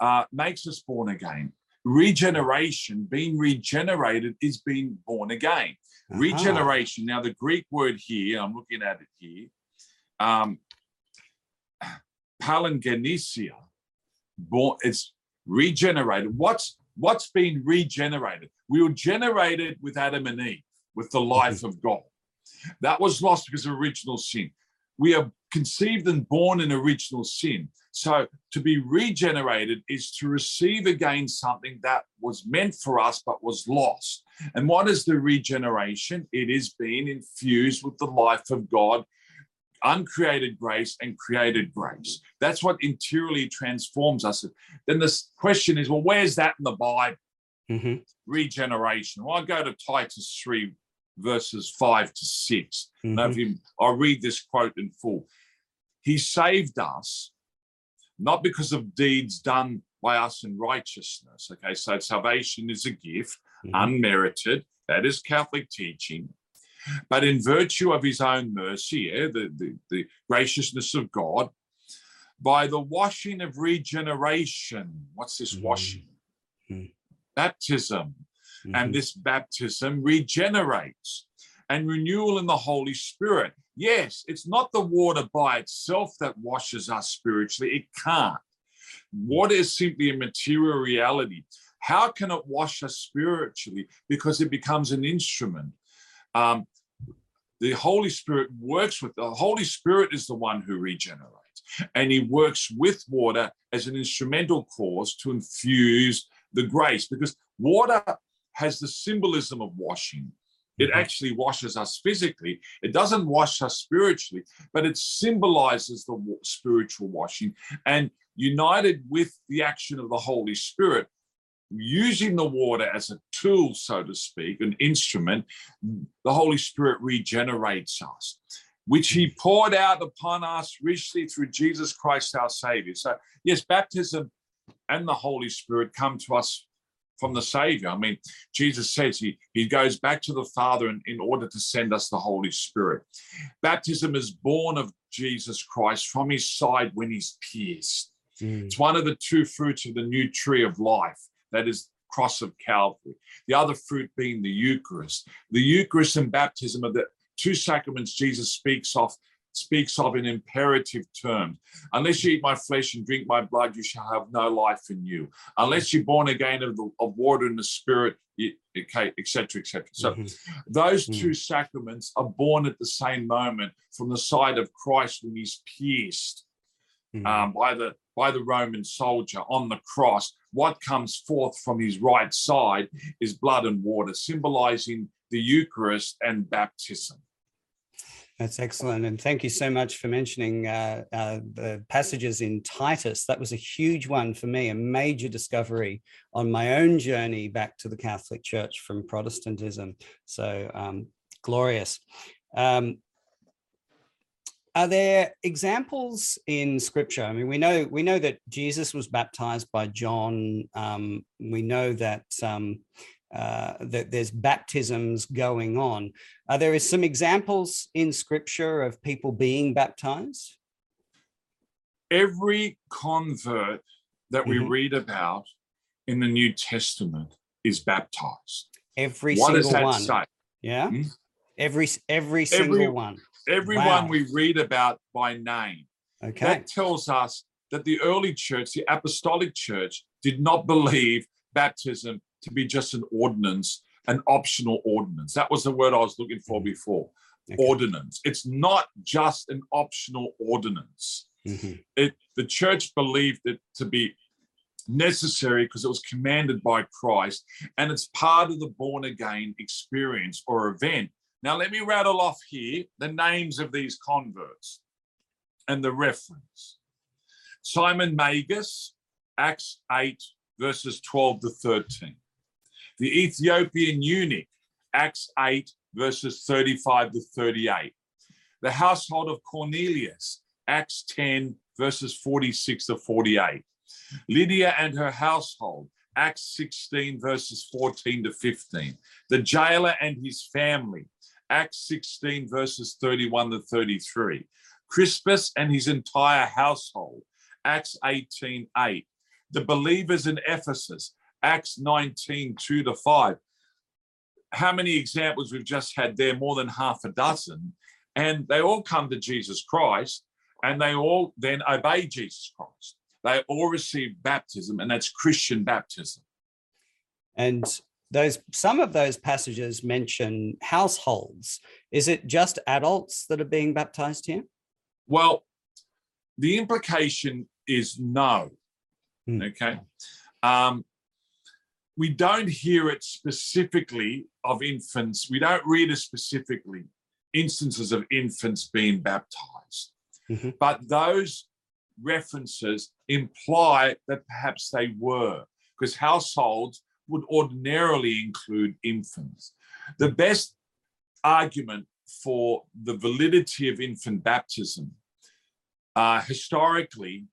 uh, makes us born again. Regeneration, being regenerated, is being born again. Regeneration. Now, the Greek word here, I'm looking at it here, um, palingenesia. Born, it's regenerated. What's what's been regenerated? We were generated with Adam and Eve, with the life of God. That was lost because of original sin. We are conceived and born in original sin. So to be regenerated is to receive again something that was meant for us but was lost. And what is the regeneration? It is being infused with the life of God, uncreated grace and created grace. That's what interiorly transforms us. Then the question is, well, where's that in the Bible? Mhm, Regeneration. Well, I go to Titus 3, verses 5 to 6. Now, mhm. if you, I'll read this quote in full. He saved us not because of deeds done by us in righteousness. Okay, so salvation is a gift, Mhm. unmerited. That is Catholic teaching. But in virtue of his own mercy, yeah, the, the, the graciousness of God, by the washing of regeneration. What's this Mm. washing? Mm. Baptism. And this baptism regenerates and renewal in the Holy Spirit. Yes, it's not the water by itself that washes us spiritually. It can't. Water is simply a material reality. How can it wash us spiritually? Because it becomes an instrument. Um, the Holy Spirit works with the Holy Spirit is the one who regenerates, and He works with water as an instrumental cause to infuse the grace. Because water has the symbolism of washing. It Mhm. actually washes us physically. It doesn't wash us spiritually, but it symbolizes the spiritual washing. And united with the action of the Holy Spirit, using the water as a tool, so to speak, an instrument, the Holy Spirit regenerates us, which He poured out upon us richly through Jesus Christ our Savior. So, yes, baptism and the Holy Spirit come to us from the Savior. I mean, Jesus says he, he goes back to the Father in, in order to send us the Holy Spirit. Baptism is born of Jesus Christ from his side when he's pierced. Mm. It's one of the two fruits of the new tree of life, that is cross of Calvary. The other fruit being the Eucharist. The Eucharist and baptism are the two sacraments Jesus speaks of speaks of in imperative terms. Unless you eat my flesh and drink my blood, you shall have no life in you. Unless you're born again of the of water and the spirit, okay, etc. etc. So Mhm. those Mm. two sacraments are born at the same moment from the side of Christ when he's pierced Mhm. um, by the by the Roman soldier on the cross. What comes forth from his right side is blood and water, symbolizing the Eucharist and baptism. That's excellent. And thank you so much for mentioning uh, uh, the passages in Titus. That was a huge one for me, a major discovery on my own journey back to the Catholic Church from Protestantism. So um, glorious. Um, are there examples in scripture i mean we know we know that jesus was baptized by john um, we know that um, uh, that there's baptisms going on are there some examples in scripture of people being baptized Every convert that we Mhm. read about in the New Testament is baptized. every what does single that one say? yeah Hmm? every every single Every- one Everyone Wow. we read about by name. okay That tells us that the early church, the apostolic church, did not believe baptism to be just an ordinance, an optional ordinance. That was the word I was looking for Mhm. before. Okay. Ordinance. It's not just an optional ordinance. Mhm. It the church believed it to be necessary because it was commanded by Christ and it's part of the born again experience or event. Now, let me rattle off here the names of these converts and the reference Simon Magus, Acts 8, verses 12 to 13. The Ethiopian eunuch, Acts 8, verses 35 to 38. The household of Cornelius, Acts 10, verses 46 to 48. Lydia and her household, Acts 16, verses 14 to 15. The jailer and his family, Acts 16, verses 31 to 33. Crispus and his entire household, Acts 18, 8. The believers in Ephesus, Acts 19, 2 to 5. How many examples we've just had there? More than half a dozen. And they all come to Jesus Christ and they all then obey Jesus Christ. They all receive baptism, and that's Christian baptism. and those some of those passages mention households is it just adults that are being baptized here Well, the implication is no. Hmm. Okay. Um, we don't hear it specifically of infants. We don't read it specifically instances of infants being baptized. Mhm. But those references imply that perhaps they were, because households would ordinarily include infants. The best argument for the validity of infant baptism uh, historically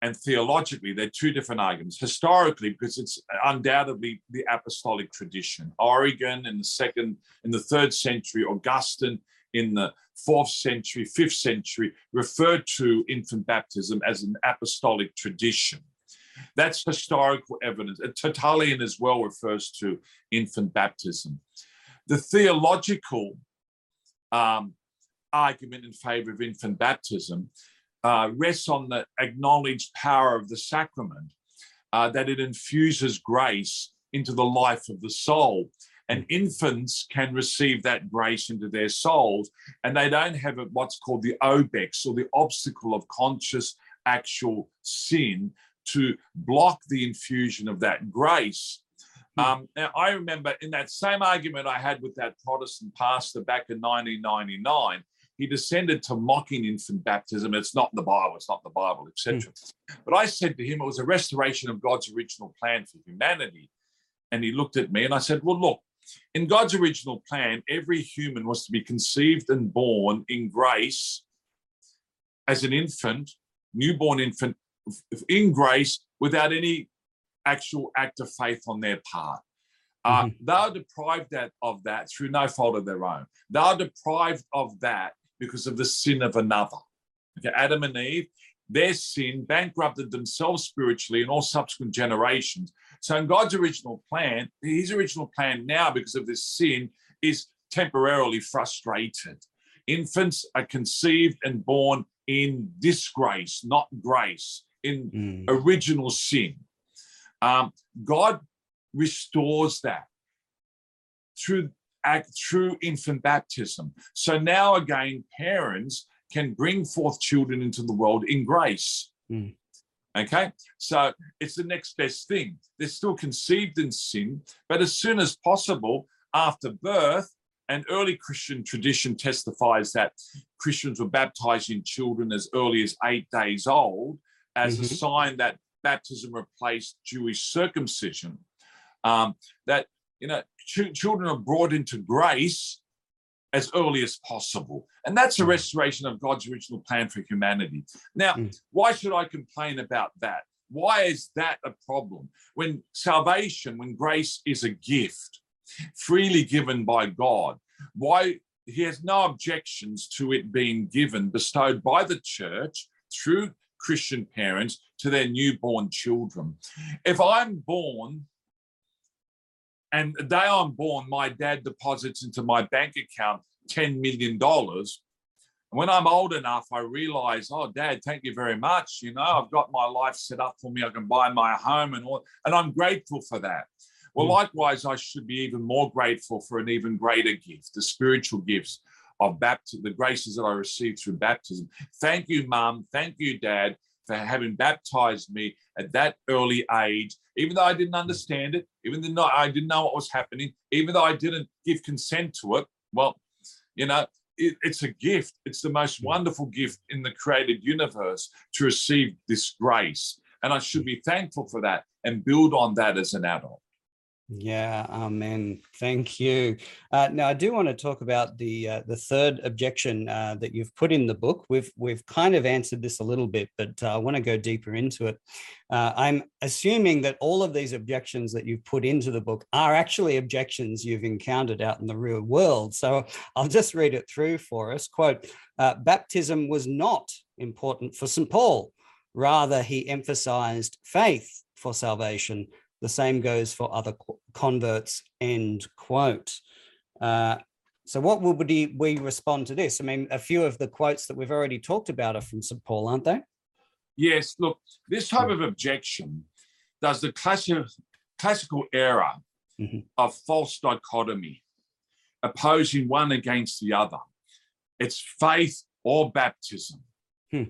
and theologically, they're two different arguments. Historically, because it's undoubtedly the apostolic tradition. Origen in the second, in the third century, Augustine in the fourth century, fifth century, referred to infant baptism as an apostolic tradition. That's historical evidence. Tertullian as well refers to infant baptism. The theological um, argument in favor of infant baptism uh, rests on the acknowledged power of the sacrament, uh, that it infuses grace into the life of the soul. And infants can receive that grace into their souls, and they don't have what's called the obex or the obstacle of conscious actual sin to block the infusion of that grace. Hmm. Um, now, I remember in that same argument I had with that Protestant pastor back in 1999, he descended to mocking infant baptism. It's not the Bible, it's not the Bible, etc. Mm. But I said to him, it was a restoration of God's original plan for humanity. And he looked at me and I said, Well, look, in God's original plan, every human was to be conceived and born in grace as an infant, newborn infant, in grace without any actual act of faith on their part. Uh, mm-hmm. They are deprived that, of that through no fault of their own. They are deprived of that because of the sin of another. Okay, Adam and Eve, their sin bankrupted themselves spiritually in all subsequent generations. So, in God's original plan, his original plan now, because of this sin, is temporarily frustrated. Infants are conceived and born in disgrace, not grace, in mm. original sin. Um, God restores that through act through infant baptism. So now again, parents can bring forth children into the world in grace. Mm. Okay, so it's the next best thing. They're still conceived in sin, but as soon as possible after birth, and early Christian tradition testifies that Christians were baptizing children as early as eight days old as mm-hmm. a sign that baptism replaced Jewish circumcision. Um, that you know, ch- children are brought into grace as early as possible. And that's a mm. restoration of God's original plan for humanity. Now, mm. why should I complain about that? Why is that a problem? When salvation, when grace is a gift freely given by God, why he has no objections to it being given, bestowed by the church through Christian parents to their newborn children. If I'm born and the day I'm born, my dad deposits into my bank account $10 million. And when I'm old enough, I realize, oh, dad, thank you very much. You know, I've got my life set up for me. I can buy my home and all, and I'm grateful for that. Well, mm. likewise, I should be even more grateful for an even greater gift, the spiritual gifts of baptism, the graces that I received through baptism. Thank you, mum. Thank you, dad, for having baptized me at that early age, even though I didn't understand it, even though I didn't know what was happening, even though I didn't give consent to it. Well, you know, it, it's a gift. It's the most wonderful gift in the created universe to receive this grace. And I should be thankful for that and build on that as an adult. Yeah, amen. Thank you. Uh, now, I do want to talk about the uh, the third objection uh, that you've put in the book. We've we've kind of answered this a little bit, but uh, I want to go deeper into it. Uh, I'm assuming that all of these objections that you've put into the book are actually objections you've encountered out in the real world. So I'll just read it through for us. Quote: uh, Baptism was not important for St. Paul. Rather, he emphasized faith for salvation the same goes for other converts, end quote. Uh, so what would we, we respond to this? I mean, a few of the quotes that we've already talked about are from St. Paul, aren't they? Yes, look, this type of objection does the classic, classical error mm-hmm. of false dichotomy, opposing one against the other. It's faith or baptism, hmm.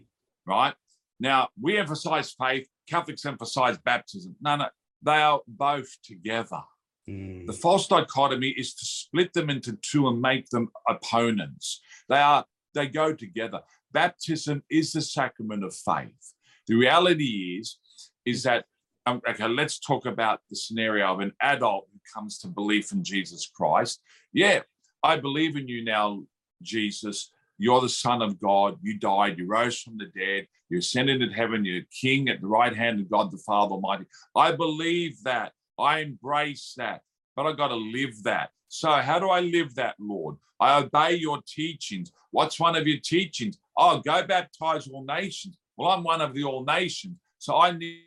right? Now, we emphasize faith, Catholics emphasize baptism. No, no, they are both together. Mm. The false dichotomy is to split them into two and make them opponents. They are they go together. Baptism is the sacrament of faith. The reality is is that um, okay, let's talk about the scenario of an adult who comes to belief in Jesus Christ. Yeah, I believe in you now, Jesus. You're the Son of God. You died. You rose from the dead. You ascended into heaven. You're King at the right hand of God the Father Almighty. I believe that. I embrace that. But I got to live that. So, how do I live that, Lord? I obey your teachings. What's one of your teachings? Oh, go baptize all nations. Well, I'm one of the all nations. So I need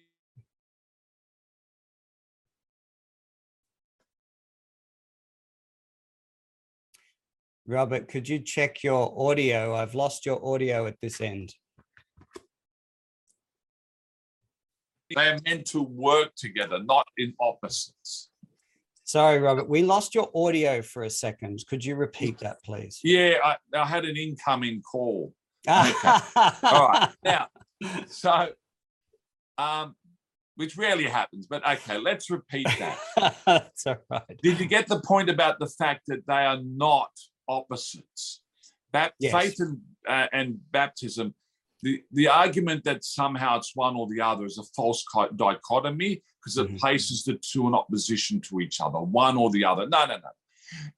Robert, could you check your audio? I've lost your audio at this end. they are meant to work together, not in opposites. Sorry, Robert, we lost your audio for a second. Could you repeat that, please? Yeah, I, I had an incoming call. All right. Now, so, um, which rarely happens, but okay, let's repeat that. That's all right. Did you get the point about the fact that they are not opposites? That Yes. faith and uh, and baptism, the the argument that somehow it's one or the other is a false dichotomy because it Mhm. places the two in opposition to each other, one or the other. No, no, no.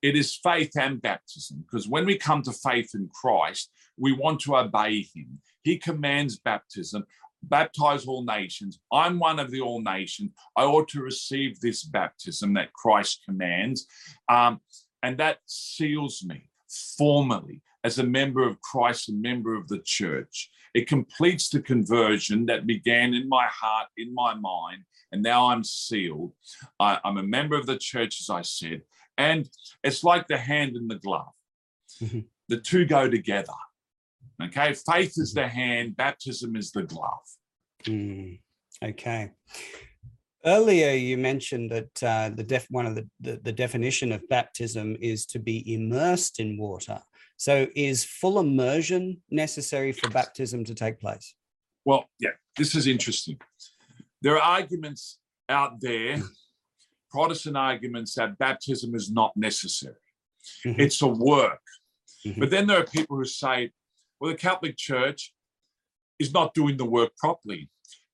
It is faith and baptism because when we come to faith in Christ, we want to obey Him. He commands baptism. Baptize all nations. I'm one of the all nations. I ought to receive this baptism that Christ commands. Um, and that seals me formally as a member of Christ, a member of the church. It completes the conversion that began in my heart, in my mind, and now I'm sealed. I, I'm a member of the church, as I said, and it's like the hand and the glove. Mhm. The two go together. Okay, faith is the hand, baptism is the glove. Mm, okay. Earlier, you mentioned that uh, the def- one of the, the the definition of baptism is to be immersed in water. So, is full immersion necessary for baptism to take place? Well, yeah, this is interesting. There are arguments out there, Protestant arguments that baptism is not necessary. Mhm. It's a work. Mhm. But then there are people who say, well, the Catholic Church is not doing the work properly.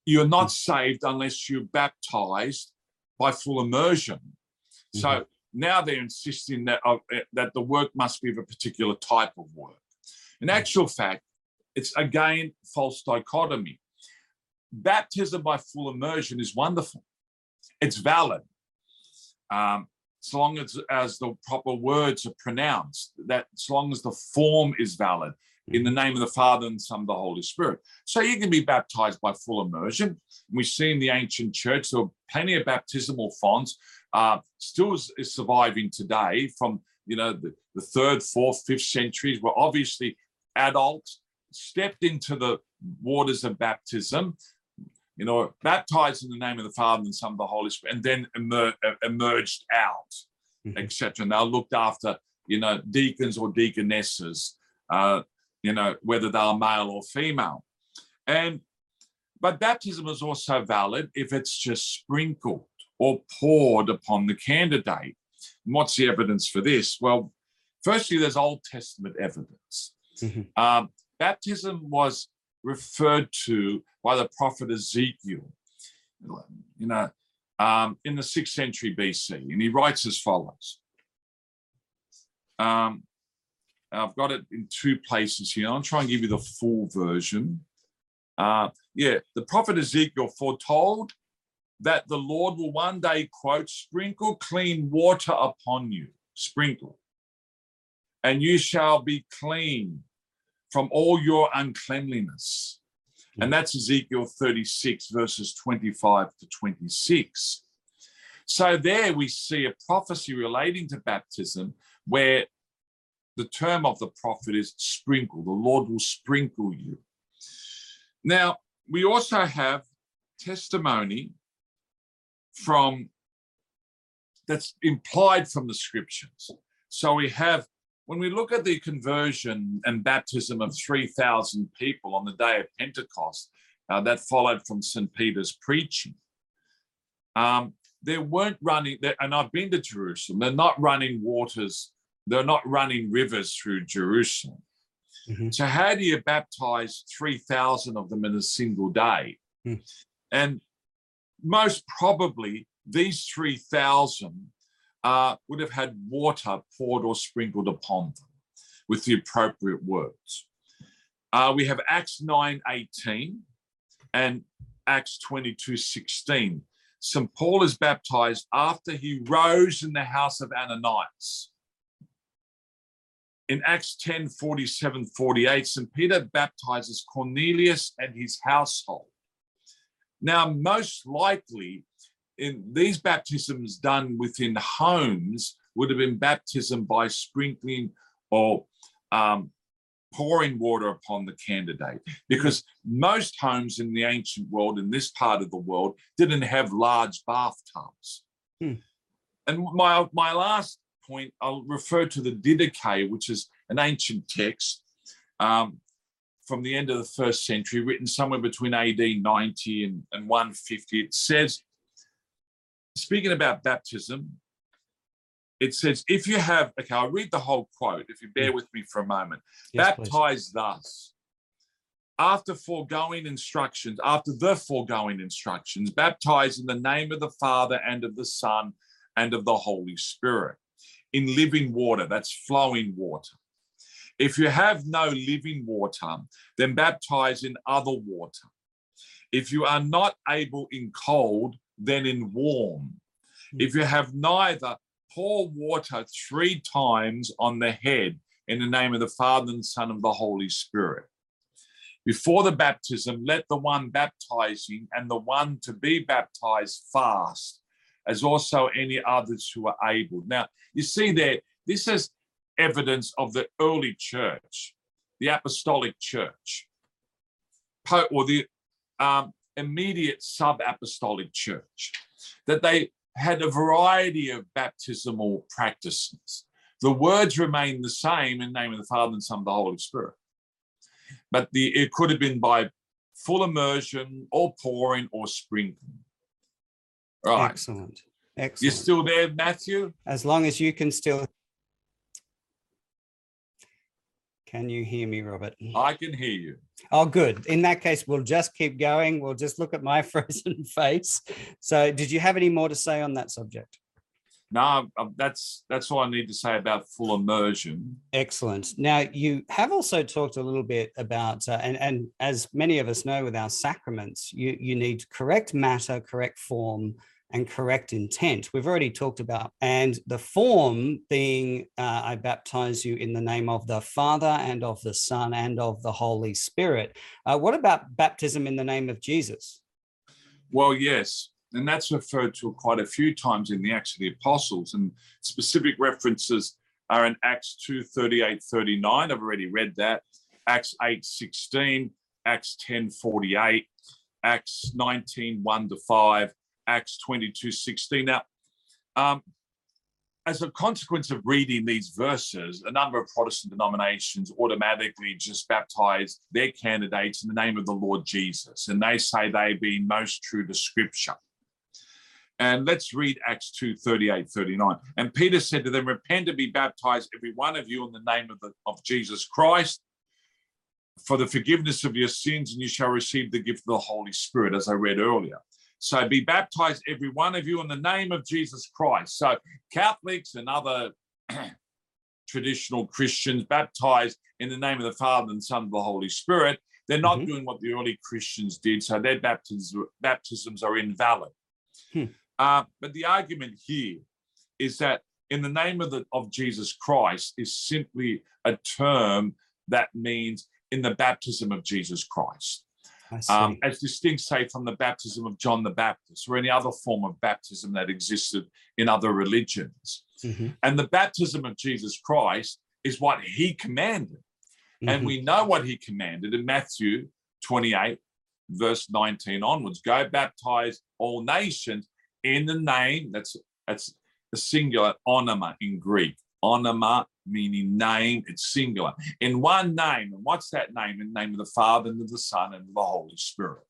You're not saved unless you're baptized by full immersion. So now they're insisting that, uh, that the work must be of a particular type of work. In actual fact, it's again false dichotomy. Baptism by full immersion is wonderful. It's valid. Um, as long as, as the proper words are pronounced, that as long as the form is valid in the name of the Father and Son of the Holy Spirit. So you can be baptized by full immersion. We see in the ancient church there were plenty of baptismal fonts, uh, still is, is surviving today from you know the, the third, fourth, fifth centuries, where obviously adults stepped into the waters of baptism, you know, baptized in the name of the Father and Son of the Holy Spirit, and then emer- uh, emerged out, Mhm. etc. And they looked after, you know, deacons or deaconesses, uh, you know, whether they are male or female. And but baptism is also valid if it's just sprinkled or poured upon the candidate. And what's the evidence for this? Well, firstly, there's Old Testament evidence. Mhm. Um, baptism was referred to by the prophet Ezekiel, you know, um, in the sixth century BC, and he writes as follows. Um, I've got it in two places here. I'll try and give you the full version. Uh, yeah, the prophet Ezekiel foretold that the Lord will one day, quote, sprinkle clean water upon you, sprinkle, and you shall be clean from all your uncleanliness. And that's Ezekiel 36, verses 25 to 26. So there we see a prophecy relating to baptism where the term of the prophet is sprinkle. The Lord will sprinkle you. Now, we also have testimony from that's implied from the scriptures. So we have, when we look at the conversion and baptism of 3,000 people on the day of Pentecost, uh, that followed from St. Peter's preaching. Um, they weren't running, and I've been to Jerusalem, they're not running waters, they're not running rivers through Jerusalem. Mhm. So, how do you baptize 3,000 of them in a single day? Hmm. And most probably, these 3,000 uh, would have had water poured or sprinkled upon them. with the appropriate words. Uh, we have Acts 9 18 and Acts 22 16. St. Paul is baptized after he rose in the house of Ananias. In Acts 10 47 48, St. Peter baptizes Cornelius and his household. Now, most likely, in these baptisms done within homes would have been baptism by sprinkling or um, pouring water upon the candidate because most homes in the ancient world in this part of the world didn't have large bathtubs hmm. and my my last point i'll refer to the didache which is an ancient text um, from the end of the first century written somewhere between ad 90 and, and 150 it says speaking about baptism, it says, if you have, okay, I'll read the whole quote if you bear mm. with me for a moment. Yes, Baptize please. thus. After foregoing instructions, after the foregoing instructions, baptize in the name of the Father and of the Son and of the Holy Spirit in living water, that's flowing water. If you have no living water, then baptize in other water. If you are not able in cold, then in warm. Hmm. If you have neither, pour water three times on the head in the name of the Father and Son of the Holy Spirit. Before the baptism, let the one baptizing and the one to be baptized fast, as also any others who are able. Now, you see there, this is evidence of the early church, the apostolic church, or the um, immediate sub apostolic church, that they had a variety of baptismal practices. The words remain the same in the name of the Father and Son of the Holy Spirit. But the, it could have been by full immersion or pouring or sprinkling. Right. Excellent. Excellent. You're still there, Matthew? As long as you can still Can you hear me, Robert? I can hear you. Oh, good. In that case, we'll just keep going. We'll just look at my frozen face. So, did you have any more to say on that subject? No, um, that's that's all I need to say about full immersion. Excellent. Now, you have also talked a little bit about, uh, and and as many of us know, with our sacraments, you you need correct matter, correct form, and correct intent. We've already talked about, and the form being, uh, I baptize you in the name of the Father and of the Son and of the Holy Spirit. Uh, what about baptism in the name of Jesus? Well, yes. And that's referred to quite a few times in the Acts of the Apostles, and specific references are in Acts 2 38 39. I've already read that. Acts 8 16, Acts 10 48, Acts 19 1 to 5, Acts 22 16. Now, um, as a consequence of reading these verses, a number of Protestant denominations automatically just baptize their candidates in the name of the Lord Jesus, and they say they be most true to Scripture. And let's read Acts 2 38 39. And Peter said to them, Repent and be baptized, every one of you, in the name of, the, of Jesus Christ, for the forgiveness of your sins, and you shall receive the gift of the Holy Spirit, as I read earlier. So be baptized, every one of you, in the name of Jesus Christ. So Catholics and other traditional Christians baptized in the name of the Father and Son of the Holy Spirit. They're not mm-hmm. doing what the early Christians did, so their baptisms, baptisms are invalid. Hmm. Uh, but the argument here is that in the name of, the, of Jesus Christ is simply a term that means in the baptism of Jesus Christ um, as distinct, say, from the baptism of John the Baptist or any other form of baptism that existed in other religions. Mm-hmm. And the baptism of Jesus Christ is what he commanded. Mm-hmm. And we know what he commanded in Matthew 28, verse 19 onwards go baptize all nations in the name, that's, that's a singular onoma in Greek, onoma meaning name, it's singular. In one name. And what's that name? In the name of the Father and of the Son and of the Holy Spirit.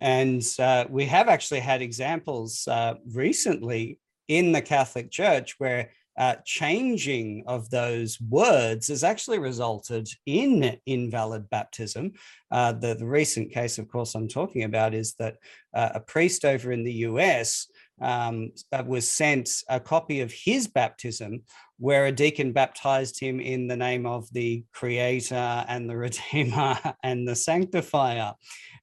And uh, we have actually had examples uh, recently in the Catholic Church where uh, changing of those words has actually resulted in invalid baptism. Uh, the, the recent case, of course, I'm talking about is that uh, a priest over in the US um, uh, was sent a copy of his baptism where a deacon baptized him in the name of the creator and the redeemer and the sanctifier.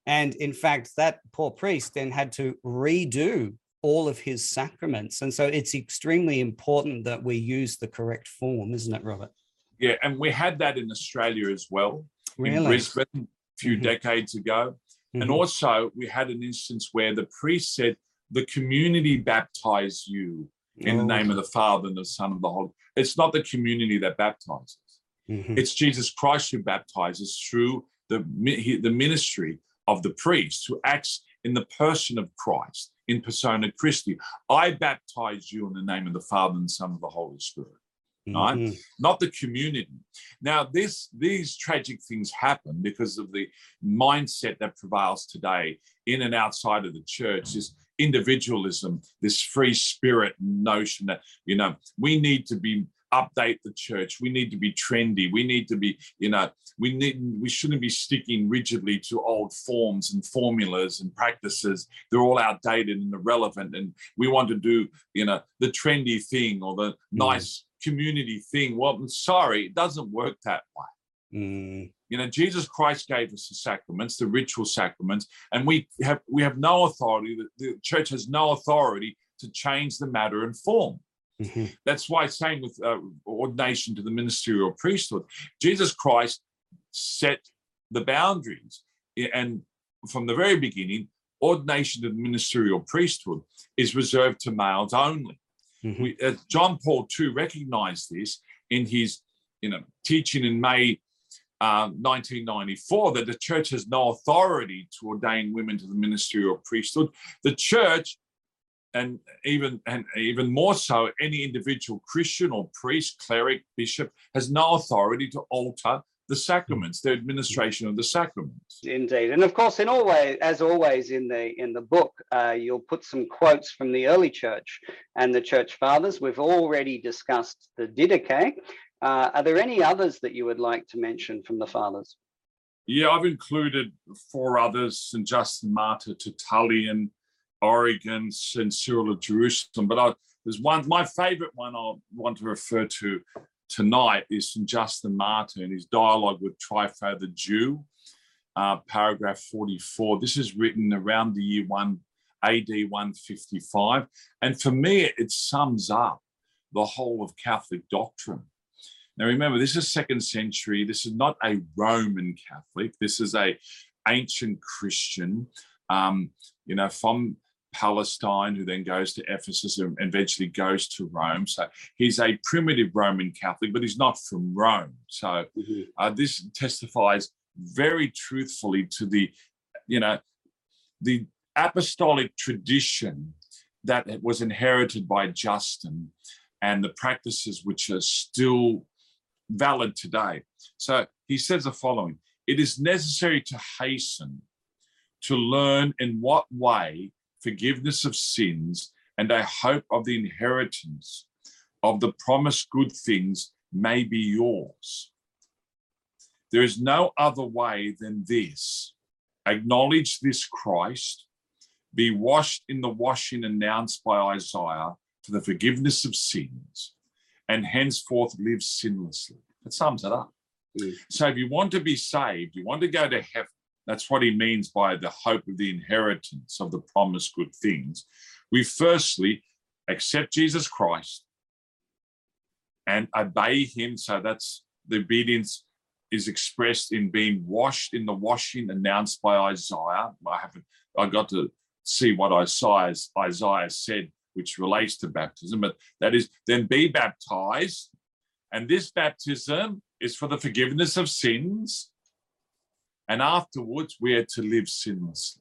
And in fact, that poor priest then had to redo all of his sacraments. And so it's extremely important that we use the correct form, isn't it, Robert? Yeah, and we had that in Australia as well, really? in Brisbane a few mm-hmm. decades ago. Mm-hmm. And also, we had an instance where the priest said, The community baptize you in oh. the name of the Father and the Son of the Holy. It's not the community that baptizes. Mm-hmm. It's Jesus Christ who baptizes through the, the ministry of the priest who acts in the person of Christ, in persona Christi. I baptize you in the name of the Father and Son of the Holy Spirit. Mm-hmm. Right? Not the community. Now, this these tragic things happen because of the mindset that prevails today in and outside of the church. Is individualism, this free spirit notion that, you know, we need to be update the church. We need to be trendy. We need to be, you know, we need we shouldn't be sticking rigidly to old forms and formulas and practices. They're all outdated and irrelevant. And we want to do, you know, the trendy thing or the mm. nice community thing. Well, I'm sorry, it doesn't work that way. Mm. You know, Jesus Christ gave us the sacraments, the ritual sacraments, and we have we have no authority. The church has no authority to change the matter and form. Mm-hmm. That's why, same with uh, ordination to the ministerial priesthood, Jesus Christ set the boundaries, and from the very beginning, ordination to the ministerial priesthood is reserved to males only. Mm-hmm. We, uh, John Paul II recognized this in his, you know, teaching in May 1994 um, that the church has no authority to ordain women to the ministerial priesthood. The church, and even and even more so, any individual Christian or priest, cleric, bishop, has no authority to alter the sacraments, the administration of the sacraments. Indeed, and of course, in all way, as always in the in the book, uh, you'll put some quotes from the early church and the church fathers. We've already discussed the Didache, uh, are there any others that you would like to mention from the fathers? Yeah, I've included four others St. Justin Martyr, Tertullian, Origen, St. Cyril of Jerusalem. But I, there's one, my favorite one I want to refer to tonight is St. Justin Martyr and his dialogue with Trypho the Jew, uh, paragraph 44. This is written around the year 1 AD 155. And for me, it sums up the whole of Catholic doctrine. Now remember, this is second century. This is not a Roman Catholic. This is a ancient Christian, um, you know, from Palestine, who then goes to Ephesus and eventually goes to Rome. So he's a primitive Roman Catholic, but he's not from Rome. So mm-hmm. uh, this testifies very truthfully to the, you know, the apostolic tradition that was inherited by Justin and the practices which are still valid today. So he says the following It is necessary to hasten to learn in what way forgiveness of sins and a hope of the inheritance of the promised good things may be yours. There is no other way than this acknowledge this Christ, be washed in the washing announced by Isaiah for the forgiveness of sins, and henceforth live sinlessly. It sums it up. Mm. So if you want to be saved, you want to go to heaven, that's what he means by the hope of the inheritance of the promised good things. We firstly accept Jesus Christ and obey him. So that's the obedience is expressed in being washed in the washing announced by Isaiah. I haven't I got to see what Isaiah Isaiah said which relates to baptism, but that is then be baptized. And this baptism is for the forgiveness of sins. And afterwards, we are to live sinlessly.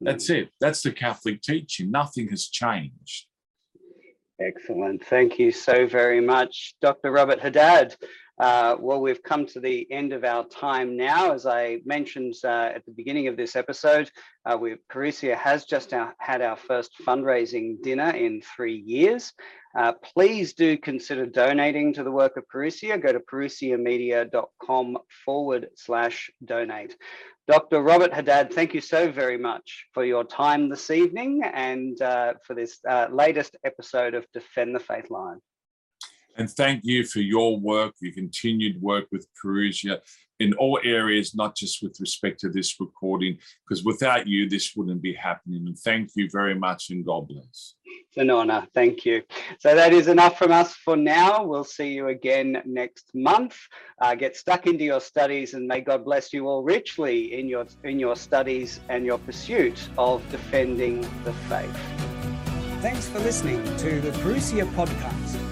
That's mm. it. That's the Catholic teaching. Nothing has changed. Excellent. Thank you so very much, Dr. Robert Haddad. Uh, well, we've come to the end of our time now. As I mentioned uh, at the beginning of this episode, uh, we Parousia has just our, had our first fundraising dinner in three years. Uh, please do consider donating to the work of Parousia. Go to parousiamedia.com forward slash donate. Dr. Robert Haddad, thank you so very much for your time this evening and uh, for this uh, latest episode of Defend the Faith Live. And thank you for your work, your continued work with Parousia in all areas, not just with respect to this recording, because without you, this wouldn't be happening. And thank you very much, and God bless. It's an honor. Thank you. So that is enough from us for now. We'll see you again next month. Uh, get stuck into your studies, and may God bless you all richly in your in your studies and your pursuit of defending the faith. Thanks for listening to the Parousia podcast.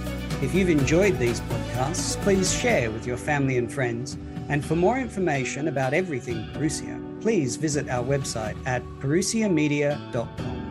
If you've enjoyed these podcasts, please share with your family and friends. And for more information about everything Parousia, please visit our website at parousiamedia.com.